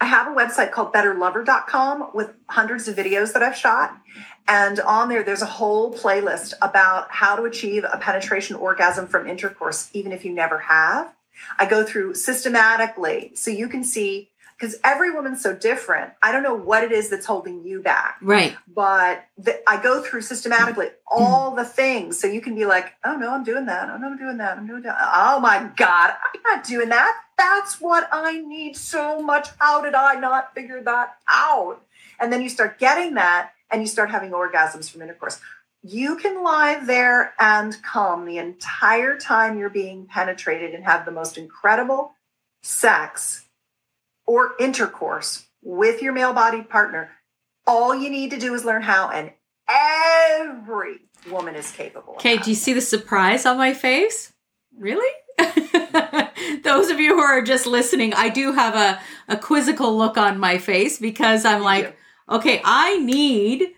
I have a website called betterlover.com with hundreds of videos that I've shot. And on there, there's a whole playlist about how to achieve a penetration orgasm from intercourse, even if you never have. I go through systematically so you can see because every woman's so different. I don't know what it is that's holding you back, Right. but the, I go through systematically *clears throat* mm-hmm. all the things so you can be like, oh no, I'm doing that. Oh no, I'm doing that. I'm doing that. Oh my God, I'm not doing that. That's what I need so much. How did I not figure that out? And then you start getting that and you start having orgasms from intercourse. You can lie there and come the entire time you're being penetrated and have the most incredible sex or intercourse with your male bodied partner. All you need to do is learn how, and every woman is capable. Okay, do you see the surprise on my face? Really? *laughs* Those of you who are just listening, I do have a, a quizzical look on my face because I'm like, okay, I need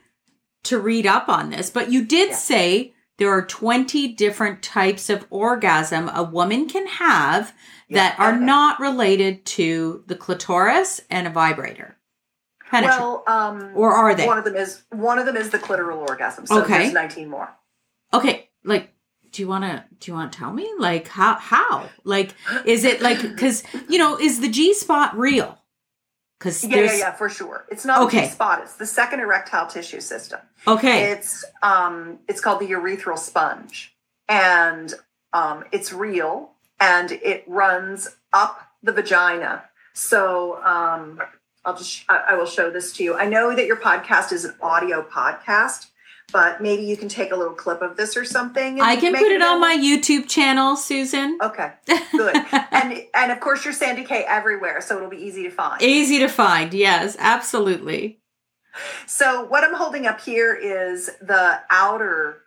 to read up on this. But you did Yeah. say there are 20 different types of orgasm a woman can have that Yeah. are not related to the clitoris and a vibrator. Penetra- Well, um, or are they? One of them is one of them is the clitoral orgasm. So Okay. there's 19 more. okay like do you want to do you want to tell me like how how like is it like because you know is the g spot real because Yeah, yeah, yeah, for sure. It's not Okay. the spot. It's the second erectile tissue system. okay It's um, it's called the urethral sponge, and um, it's real, and it runs up the vagina. So um, I'll just I, I will show this to you. I know that your podcast is an audio podcast, but maybe you can take a little clip of this or something. and i can put it on my youtube channel susan Okay, *laughs* good. and and of course you're Sandy K everywhere, so it'll be easy to find. easy to find yes absolutely So what I'm holding up here is the outer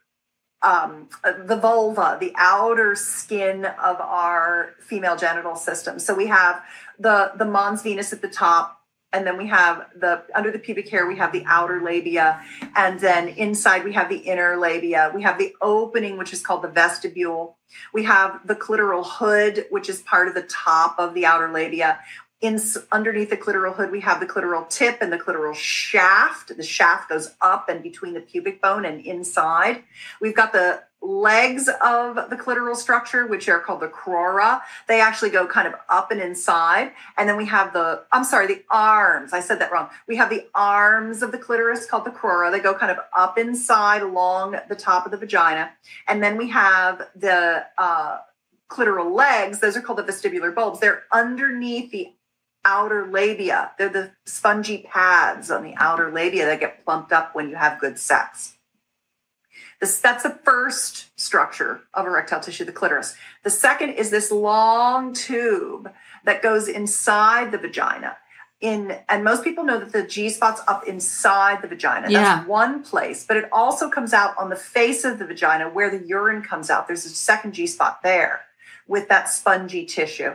um, the vulva, the outer skin of our female genital system. So we have the the mons venus at the top, and then we have the under the pubic hair we have the outer labia, and then inside we have the inner labia. We have the opening, which is called the vestibule. We have the clitoral hood, which is part of the top of the outer labia in underneath the clitoral hood we have the clitoral tip and the clitoral shaft the shaft goes up and between the pubic bone and inside we've got the legs of the clitoral structure which are called the crura they actually go kind of up and inside. And then we have the i'm sorry the arms. I said that wrong. We have the arms of the clitoris called the crura they go kind of up inside along the top of the vagina. And then we have the uh, clitoral legs. Those are called the vestibular bulbs. They're underneath the outer labia. They're the spongy pads on the outer labia that get plumped up when you have good sex. This, that's the first structure of erectile tissue, the clitoris. The second is this long tube that goes inside the vagina. In and most people know that the G spot's up inside the vagina. Yeah. That's one place, but it also comes out on the face of the vagina where the urine comes out. There's a second G spot there with that spongy tissue.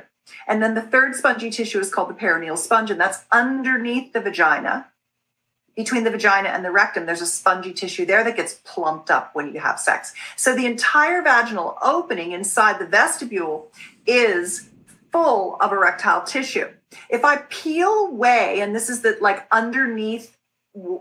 And then the third spongy tissue is called the perineal sponge, and that's underneath the vagina. Between the vagina and the rectum, there's a spongy tissue there that gets plumped up when you have sex. So the entire vaginal opening inside the vestibule is full of erectile tissue. If I peel away, and this is the like underneath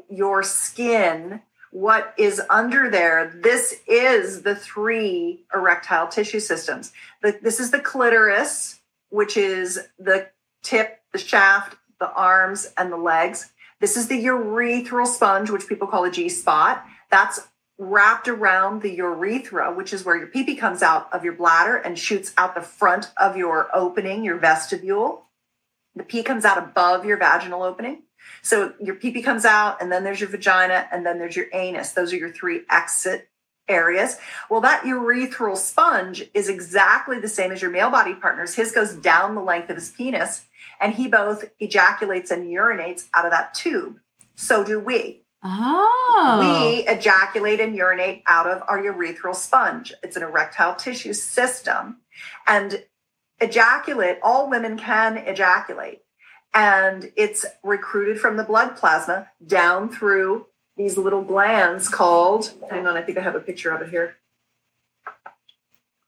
your skin, what is under there, this is the three erectile tissue systems. This is the clitoris, which is the tip, the shaft, the arms, and the legs. This is the urethral sponge, which people call a G spot. That's wrapped around the urethra, which is where your pee pee comes out of your bladder and shoots out the front of your opening, your vestibule. The pee comes out above your vaginal opening. So your pee pee comes out, and then there's your vagina, and then there's your anus. Those are your three exit areas. Well, that urethral sponge is exactly the same as your male body partner's. His goes down the length of his penis, and he both ejaculates and urinates out of that tube. So do we. Oh. We ejaculate and urinate out of our urethral sponge. It's an erectile tissue system. And ejaculate, all women can ejaculate. And it's recruited from the blood plasma down through these little glands called, hang on, I think I have a picture of it here.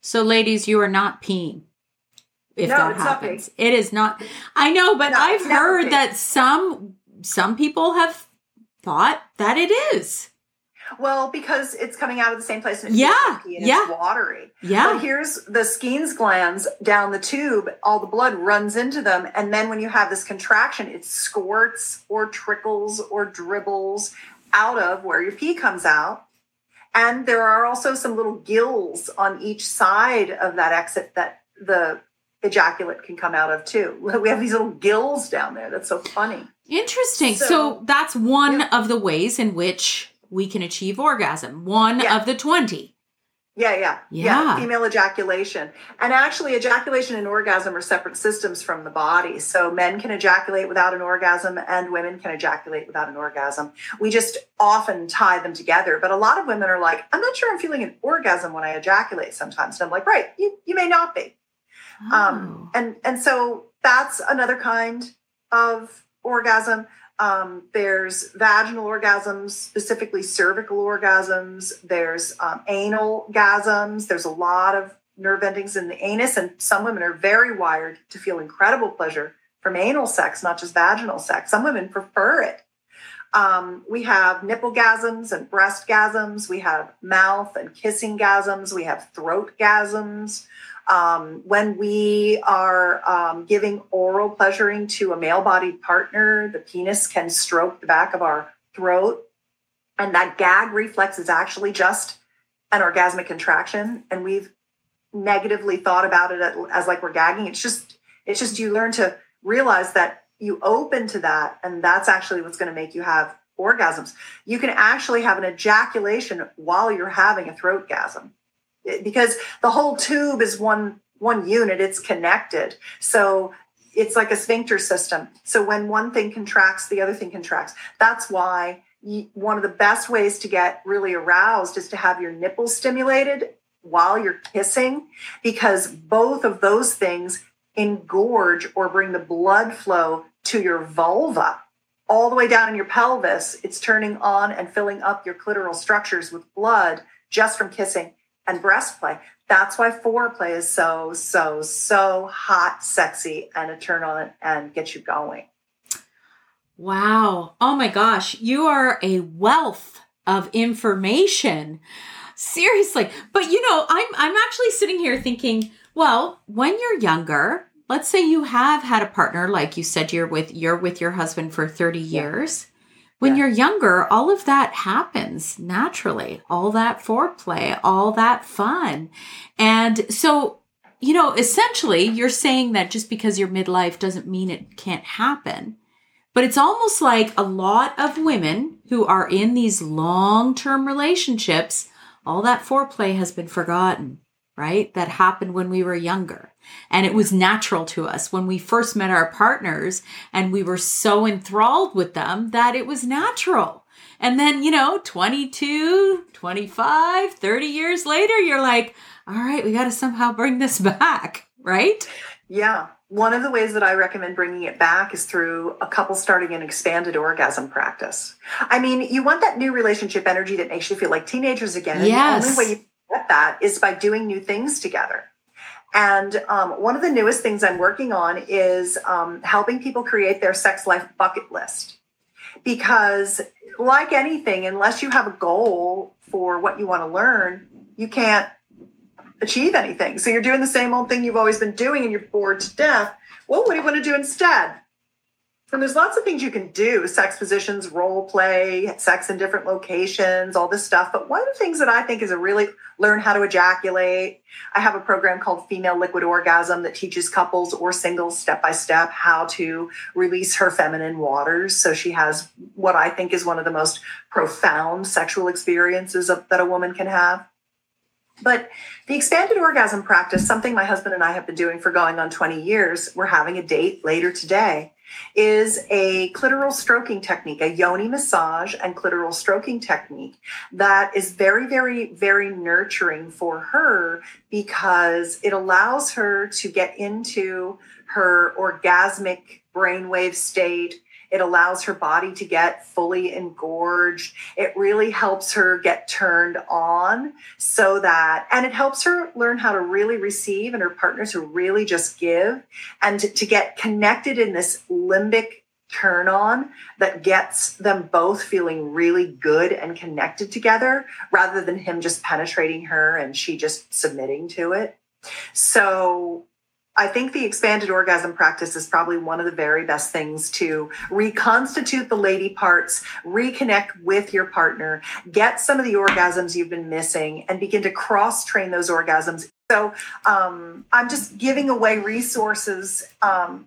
So, ladies, you are not peeing if No, that it's not happens. It is not. I know, but No, I've heard that some some people have thought that it is. Well, because it's coming out of the same place and it's Yeah, yeah. it's watery. Yeah. But here's the Skene's glands down the tube, all the blood runs into them. And then when you have this contraction, it squirts or trickles or dribbles out of where your pee comes out. And there are also some little gills on each side of that exit that the ejaculate can come out of too. *laughs* We have these little gills down there. That's so funny. Interesting. So, So- that's one Yeah. of the ways in which we can achieve orgasm. One Yeah. of the 20. Yeah, yeah, Yeah. Female ejaculation. And actually, ejaculation and orgasm are separate systems from the body. So men can ejaculate without an orgasm and women can ejaculate without an orgasm. We just often tie them together. But a lot of women are like, I'm not sure I'm feeling an orgasm when I ejaculate sometimes. And I'm like, right, you, you may not be. Oh. Um, and and so that's another kind of orgasm. Um, there's vaginal orgasms, specifically cervical orgasms. There's um, anal gasms. There's a lot of nerve endings in the anus, and some women are very wired to feel incredible pleasure from anal sex, not just vaginal sex. Some women prefer it. Um, we have nipple gasms and breast gasms. We have mouth and kissing gasms. We have throat gasms. Um, when we are um, giving oral pleasuring to a male bodied partner, the penis can stroke the back of our throat. And that gag reflex is actually just an orgasmic contraction. And we've negatively thought about it as like we're gagging. It's just, it's just you learn to realize that you open to that. And that's actually what's going to make you have orgasms. You can actually have an ejaculation while you're having a throat gasm because the whole tube is one one unit it's connected so it's like a sphincter system. So when one thing contracts, the other thing contracts. That's why one of the best ways to get really aroused is to have your nipples stimulated while you're kissing, because both of those things engorge or bring the blood flow to your vulva all the way down in your pelvis. It's turning on and filling up your clitoral structures with blood just from kissing and breast play. That's why foreplay is so, so, so hot, sexy, and a turn on and get you going. Wow. Oh my gosh. You are a wealth of information. Seriously. But you know, I'm I'm actually sitting here thinking, well, when you're younger, let's say you have had a partner like you said you're with you're with your husband for 30 years. When yeah. you're younger, all of that happens naturally. All that foreplay, all that fun. And so, you know, essentially you're saying that just because you're midlife doesn't mean it can't happen. But it's almost like a lot of women who are in these long term relationships, all that foreplay has been forgotten, right? That happened when we were younger. And it was natural to us when we first met our partners and we were so enthralled with them that it was natural. And then, you know, 22, 25, 30 years later, you're like, all right, we got to somehow bring this back, right? Yeah. One of the ways that I recommend bringing it back is through a couple starting an expanded orgasm practice. I mean, you want that new relationship energy that makes you feel like teenagers again. Yes. The only way you get that is by doing new things together. And um, one of the newest things I'm working on is um, helping people create their sex life bucket list. Because, like anything, unless you have a goal for what you want to learn, you can't achieve anything. So you're doing the same old thing you've always been doing and you're bored to death. Well, what do you want to do instead? And there's lots of things you can do sex positions, role play, sex in different locations, all this stuff. But one of the things that I think is a really learn how to ejaculate. I have a program called Female Liquid Orgasm that teaches couples or singles step by step how to release her feminine waters. So she has what I think is one of the most profound sexual experiences of, that a woman can have. But the expanded orgasm practice, something my husband and I have been doing for going on 20 years, we're having a date later today, is a clitoral stroking technique, a yoni massage and clitoral stroking technique that is very, very, very nurturing for her because it allows her to get into her orgasmic brainwave state it allows her body to get fully engorged. It really helps her get turned on so that, and it helps her learn how to really receive and her partners who really just give and to, to get connected in this limbic turn on that gets them both feeling really good and connected together rather than him just penetrating her and she just submitting to it. So I think the expanded orgasm practice is probably one of the very best things to reconstitute the lady parts, reconnect with your partner, get some of the orgasms you've been missing, and begin to cross train those orgasms. So um, I'm just giving away resources um,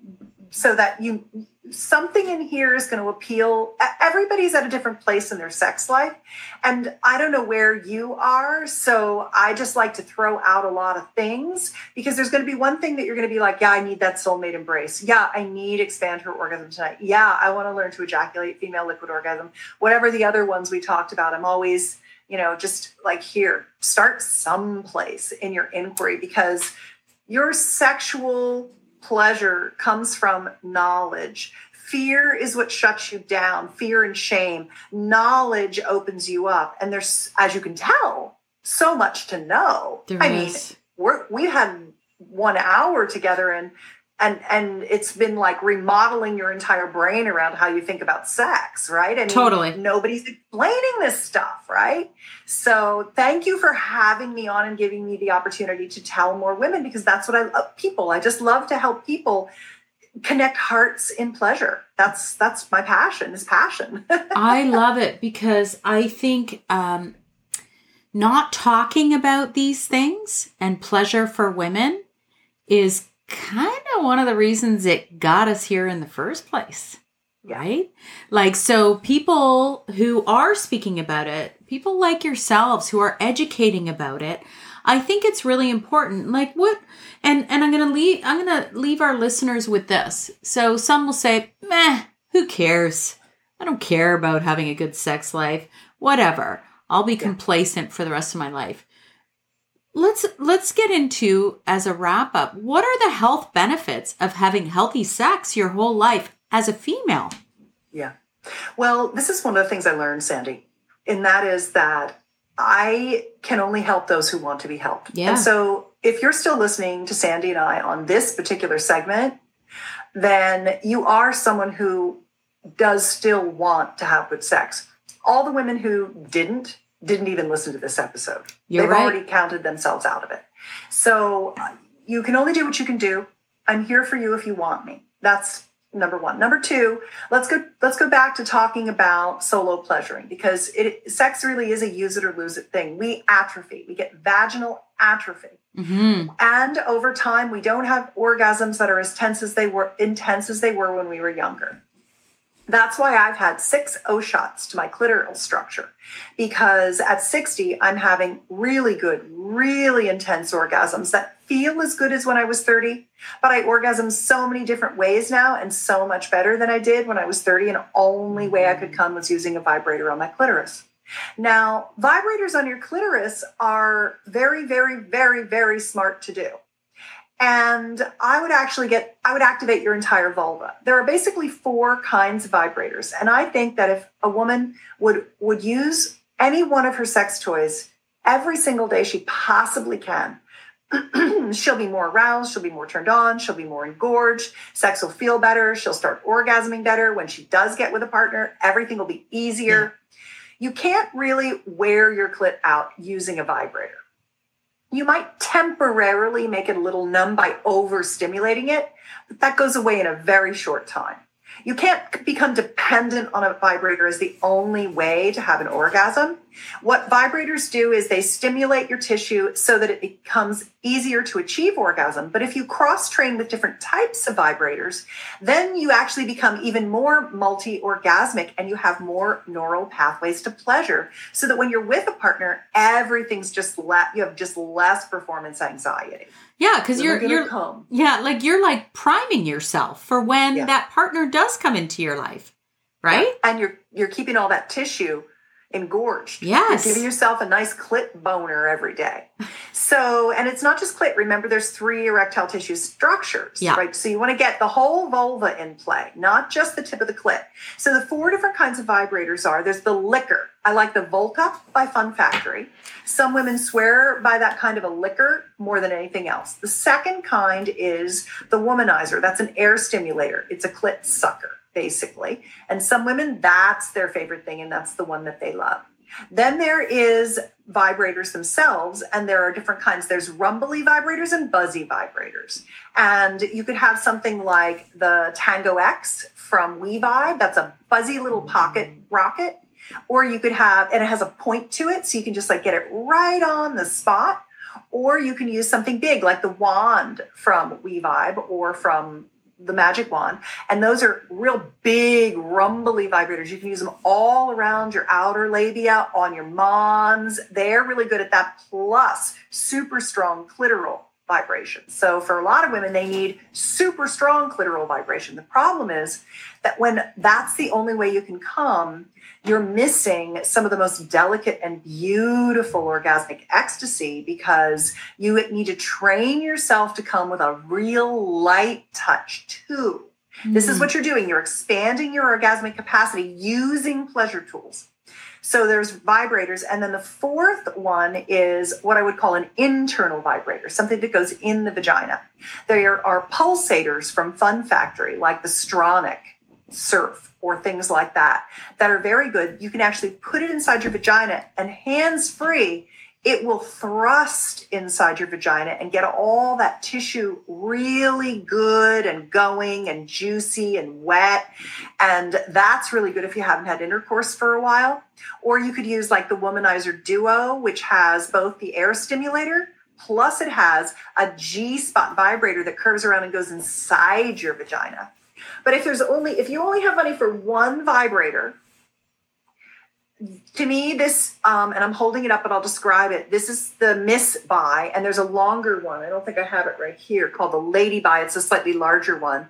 so that you something in here is going to appeal everybody's at a different place in their sex life and i don't know where you are so i just like to throw out a lot of things because there's going to be one thing that you're going to be like yeah i need that soulmate embrace. Yeah i need expand her orgasm tonight. Yeah i want to learn to ejaculate female liquid orgasm. Whatever the other ones we talked about i'm always you know just like here start someplace in your inquiry because your sexual pleasure comes from knowledge. Fear is what shuts you down, fear and shame. Knowledge opens you up. And there's, as you can tell, so much to know. There I is. mean, we're, we had one hour together and and and it's been like remodeling your entire brain around how you think about sex right? Mean, totally. nobody's explaining this stuff right? So thank you for having me on and giving me the opportunity to tell more women because that's what i love people. I just love to help people connect hearts in pleasure. That's that's my passion is passion. *laughs* I love it because i think um not talking about these things and pleasure for women is kind of one of the reasons it got us here in the first place. Right? Like, so people who are speaking about it, people like yourselves who are educating about it, I think it's really important. Like what and and I'm to leave I'm to leave our listeners with this. So some will say, "Meh, who cares? I don't care about having a good sex life. Whatever. I'll be yeah. complacent for the rest of my life." Let's let's get into as a wrap up. What are the health benefits of having healthy sex your whole life as a female? Yeah. Well, this is one of the things I learned, Sandy, and that is that I can only help those who want to be helped. Yeah. And so if you're still listening to Sandy and I on this particular segment, then you are someone who does still want to have good sex. All the women who didn't, didn't even listen to this episode. You're They've right. already counted themselves out of it. So you can only do what you can do. I'm here for you if you want me. That's number one. Number two, let's go let's go back to talking about solo pleasuring because it sex really is a use it or lose it thing. We atrophy. We get vaginal atrophy. Mm-hmm. And over time, we don't have orgasms that are as tense as they were intense as they were when we were younger. That's why I've had six O shots to my clitoral structure because at 60, I'm having really good, really intense orgasms that feel as good as when I was 30, but I orgasm so many different ways now and so much better than I did when I was 30. And only way I could mm-hmm. come was using a vibrator on my clitoris. Now, vibrators on your clitoris are very, very, very, very smart to do and I would actually get, I would activate your entire vulva. There are basically four kinds of vibrators. And I think that if a woman would, would use any one of her sex toys every single day she possibly can, *clears throat* she'll be more aroused, she'll be more turned on, she'll be more engorged, sex will feel better, she'll start orgasming better. When she does get with a partner, everything will be easier. Yeah. You can't really wear your clit out using a vibrator. You might temporarily make it a little numb by overstimulating it, but that goes away in a very short time. You can't become dependent on a vibrator as the only way to have an orgasm. What vibrators do is they stimulate your tissue so that it becomes easier to achieve orgasm. But if you cross train with different types of vibrators, then you actually become even more multi orgasmic and you have more neural pathways to pleasure. So that when you're with a partner, everything's just le- you have just less performance anxiety. Yeah, because you're you're come. yeah, like you're like priming yourself for when yeah. that partner does come into your life, right? Yeah. And you're you're keeping all that tissue engorged. Yes. You're giving yourself a nice clit boner every day. *laughs* So, and it's not just clit. Remember, there's three erectile tissue structures, yeah. right? So you want to get the whole vulva in play, not just the tip of the clit. So the four different kinds of vibrators are there's the licker. I like the Volta by Fun Factory. Some women swear by that kind of a licker more than anything else. The second kind is the womanizer. That's an air stimulator. It's a clit sucker basically. And some women, that's their favorite thing, and that's the one that they love. Then there is vibrators themselves, and there are different kinds. There's rumbly vibrators and buzzy vibrators. And you could have something like the Tango X from We-Vibe. That's a buzzy little pocket rocket. Or you could have, and it has a point to it, so you can just like get it right on the spot. Or you can use something big like the wand from We-Vibe or from the magic wand. And those are real big, rumbly vibrators. You can use them all around your outer labia, on your mons. They're really good at that. Plus, super strong clitoral vibration. So for a lot of women, they need super strong clitoral vibration. The problem is that when that's the only way you can come, you're missing some of the most delicate and beautiful orgasmic ecstasy because you need to train yourself to come with a real light touch too. Mm. This is hmm. what you're doing. You're expanding your orgasmic capacity using pleasure tools. So there's vibrators. And then the fourth one is what I would call an internal vibrator, something that goes in the vagina. There are pulsators from Fun Factory, like the Stronic Surf or things like that, that are very good. You can actually put it inside your vagina and hands free it will thrust inside your vagina and get all that tissue really good and going and juicy and wet. And that's really good if you haven't had intercourse for a while. Or you could use like the Womanizer Duo, which has both the air stimulator plus it has a G spot vibrator that curves around and goes inside your vagina. But if there's only if you only have money for one vibrator, to me, this, um, and I'm holding it up, but I'll describe it. This is the Miss Bi, and there's a longer one. I don't think I have it right here called the Lady Bi. It's a slightly larger one.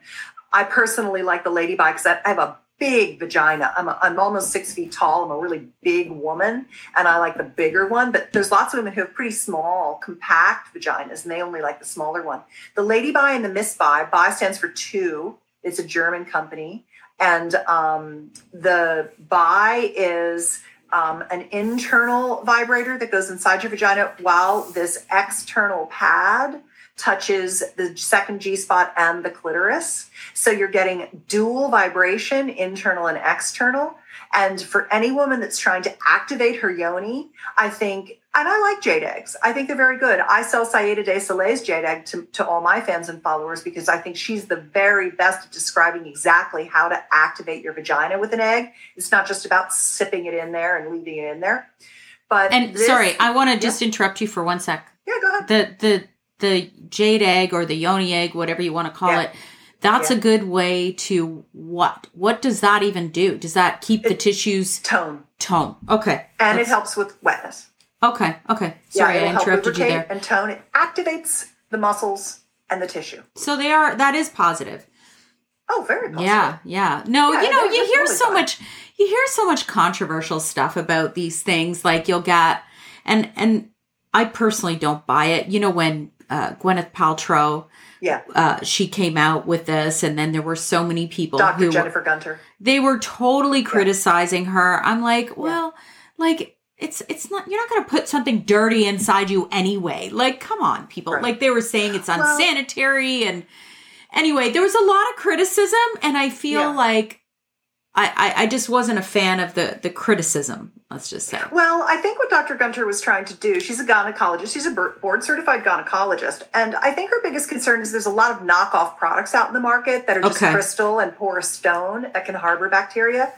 I personally like the Lady Bi because I have a big vagina. I'm, a, I'm almost six feet tall. I'm a really big woman, and I like the bigger one. But there's lots of women who have pretty small, compact vaginas, and they only like the smaller one. The Lady Bi and the Miss Bi. Bi stands for two. It's a German company. And um, the Bi is um, an internal vibrator that goes inside your vagina while this external pad touches the second G spot and the clitoris. So you're getting dual vibration, internal and external. And for any woman that's trying to activate her yoni, I think, and I like jade eggs. I think they're very good. I sell Saida Désilets' jade egg to, to all my fans and followers because I think she's the very best at describing exactly how to activate your vagina with an egg. It's not just about sipping it in there and leaving it in there. But and this, sorry, I want to just interrupt you for one sec. Yeah, go ahead. The the the jade egg or the yoni egg, whatever you want to call yeah. it that's yeah. a good way to what? What does that even do? Does that keep it, the tissues tone? Tone. Okay. And That's, it helps with wetness. Okay. Okay. Sorry, yeah, I interrupted you there. And tone. It activates the muscles and the tissue. So they are. That is positive. Oh, very positive. Yeah. Yeah. No, yeah, you know, you hear really so fun. much. You hear so much controversial stuff about these things. Like you'll get, and and I personally don't buy it. You know when uh, Gwyneth Paltrow yeah. Uh, she came out with this, and then there were so many people. Dr. Who Jennifer Gunter. They were totally criticizing yeah. her. I'm like, well, yeah. like it's it's not you're not going to put something dirty inside you anyway. Like, come on, people. Right. Like they were saying it's unsanitary, well, and anyway, there was a lot of criticism, and I feel yeah. like I, I, I just wasn't a fan of the the criticism. Let's just say. Well, I think what Dr. Gunter was trying to do. She's a gynecologist. She's a board certified gynecologist, and I think her biggest concern is there's a lot of knockoff products out in the market that are just okay. crystal and porous stone that can harbor bacteria.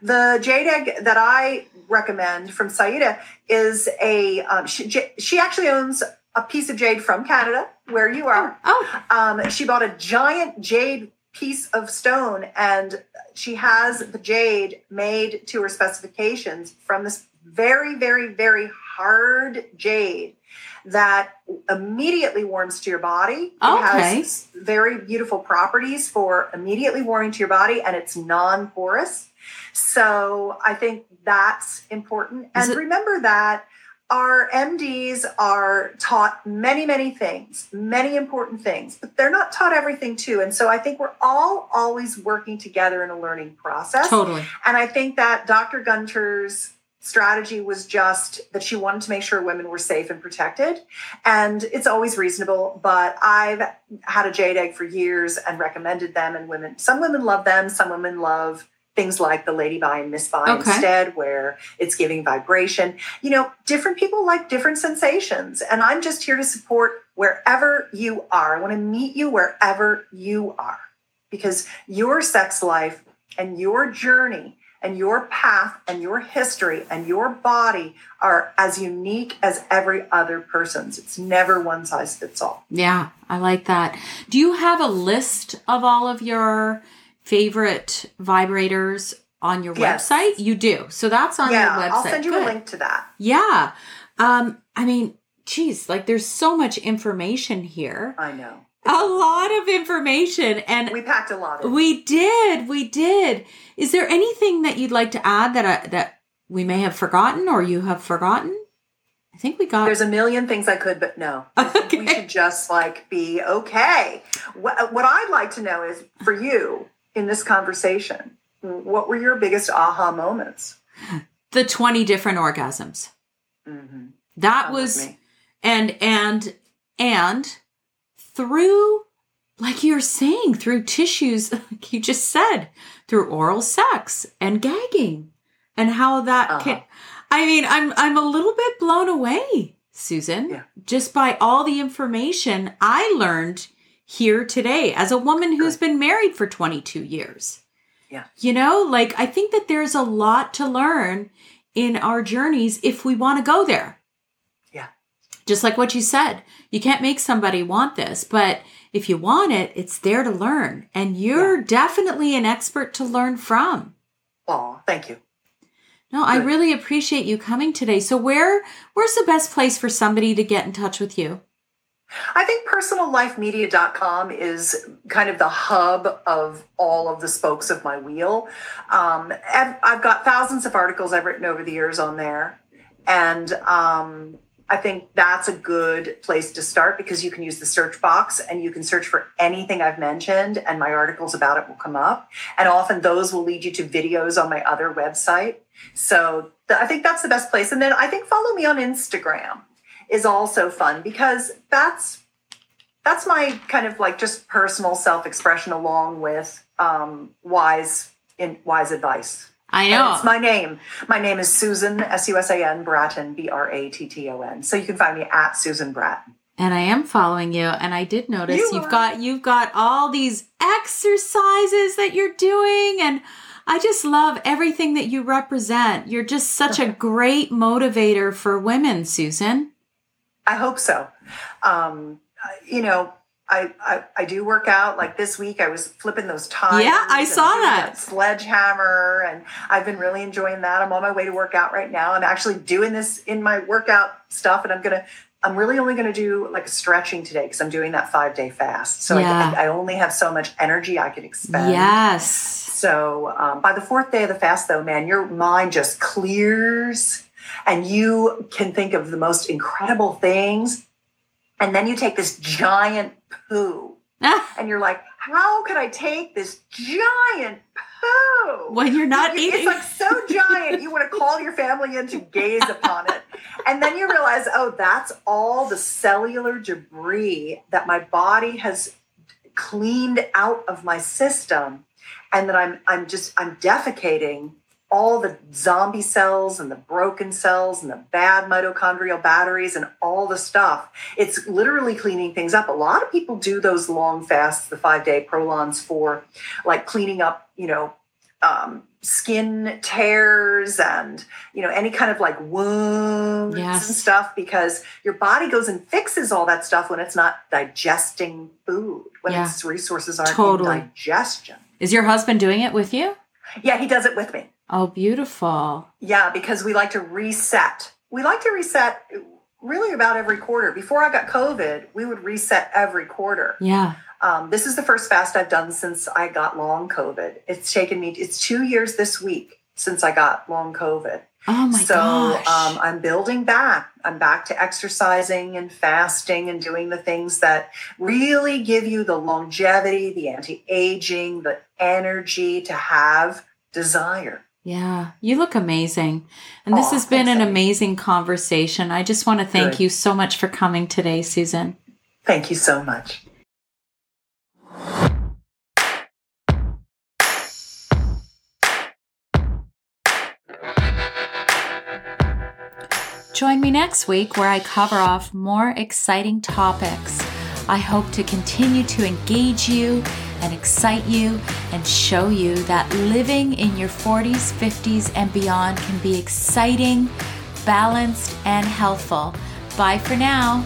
The jade egg that I recommend from Saida is a um, she, she actually owns a piece of jade from Canada, where you are. Oh, um, she bought a giant jade piece of stone and she has the jade made to her specifications from this very very very hard jade that immediately warms to your body. Okay. It has very beautiful properties for immediately warming to your body and it's non-porous. So I think that's important. and it- remember that our MDs are taught many, many things, many important things, but they're not taught everything too. And so I think we're all always working together in a learning process. Totally. And I think that Dr. Gunter's strategy was just that she wanted to make sure women were safe and protected. And it's always reasonable, but I've had a jade egg for years and recommended them and women, some women love them, some women love things like the Lady Bi and Miss Bi okay. instead, where it's giving vibration. You know, different people like different sensations. And I'm just here to support wherever you are. I want to meet you wherever you are because your sex life and your journey and your path and your history and your body are as unique as every other person's. It's never one size fits all. Yeah, I like that. Do you have a list of all of your favorite vibrators on your yes. website? You do. So that's on yeah, your website. I'll send you Good. a link to that. Yeah. Um, I mean, geez, like there's so much information here. I know. A lot of information and we packed a lot. In. We did. We did. Is there anything that you'd like to add that I, that we may have forgotten or you have forgotten? I think we got. There's a million things I could, but no. I *laughs* think okay. we should just like be okay. What, what I'd like to know is for you, in this conversation, what were your biggest aha moments? The 20 different orgasms. Mm-hmm. That was, and, and, and through, like you're saying, through tissues, *laughs* like you just said, through oral sex and gagging and how that uh-huh. can, I mean, I'm, I'm a little bit blown away, Susan, yeah. just by all the information I learned here today as a woman who's been married for 22 years. Yeah. You know, like I think that there's a lot to learn in our journeys if we want to go there. Yeah. Just like what you said, you can't make somebody want this, but if you want it, it's there to learn. And you're yeah. definitely an expert to learn from. Oh, thank you. No, I really appreciate you coming today. So where where's the best place for somebody to get in touch with you? I think personallifemedia.com is kind of the hub of all of the spokes of my wheel. Um, I've got thousands of articles I've written over the years on there. And um, I think that's a good place to start because you can use the search box and you can search for anything I've mentioned, and my articles about it will come up. And often those will lead you to videos on my other website. So I think that's the best place. And then I think follow me on Instagram is also fun because that's that's my kind of like just personal self expression along with um, wise in wise advice. I know. And it's my name. My name is Susan, S U S A N, Bratton, B R A T T O N. So you can find me at Susan Bratton. And I am following you. And I did notice you have got you've got all these exercises that you're doing and I just love everything that you represent. You're just such a *laughs* great motivator for women, Susan. I hope so. Um, you know, I, I, I do work out. Like this week, I was flipping those tires. Yeah, I saw that. that. sledgehammer, and I've been really enjoying that. I'm on my way to work out right now. I'm actually doing this in my workout stuff, and I'm gonna. I'm really only going to do like stretching today because I'm doing that five day fast. So yeah. I, I, only have so much energy I can expend. Yes. So um, by the fourth day of the fast, though, man, your mind just clears and you can think of the most incredible things. And then you take this giant poo ah. and you're like, how could I take this giant poo? When you're not it's eating. It's like so giant, you want to call your family in to gaze upon it. And then you realize, oh, that's all the cellular debris that my body has cleaned out of my system and that I'm I'm just I'm defecating all the zombie cells and the broken cells and the bad mitochondrial batteries and all the stuff. It's literally cleaning things up. A lot of people do those long fasts, the five day prolons for like cleaning up, you know, um, skin tears and you know any kind of like wounds yes. and stuff because your body goes and fixes all that stuff when it's not digesting food when yeah. its resources aren't totally. in digestion is your husband doing it with you yeah he does it with me Oh, beautiful. Yeah, because we like to reset. We like to reset really about every quarter. Before I got COVID, we would reset every quarter. Yeah. Um, this is the first fast I've done since I got long COVID. It's taken me, it's two years this week since I got long COVID. Oh my so, gosh. um, I'm building back. I'm back to exercising and fasting and doing the things that really give you the longevity, the anti aging, the energy to have desire. Yeah, you look amazing. And this has been an amazing conversation. I just want to thank Good. you so much for coming today, Susan. Thank you so much. Join me next week where I cover off more exciting topics. I hope to continue to engage you and excite you and show you that living in your 40s, 50s, and beyond can be exciting, balanced, and healthful. Bye for now.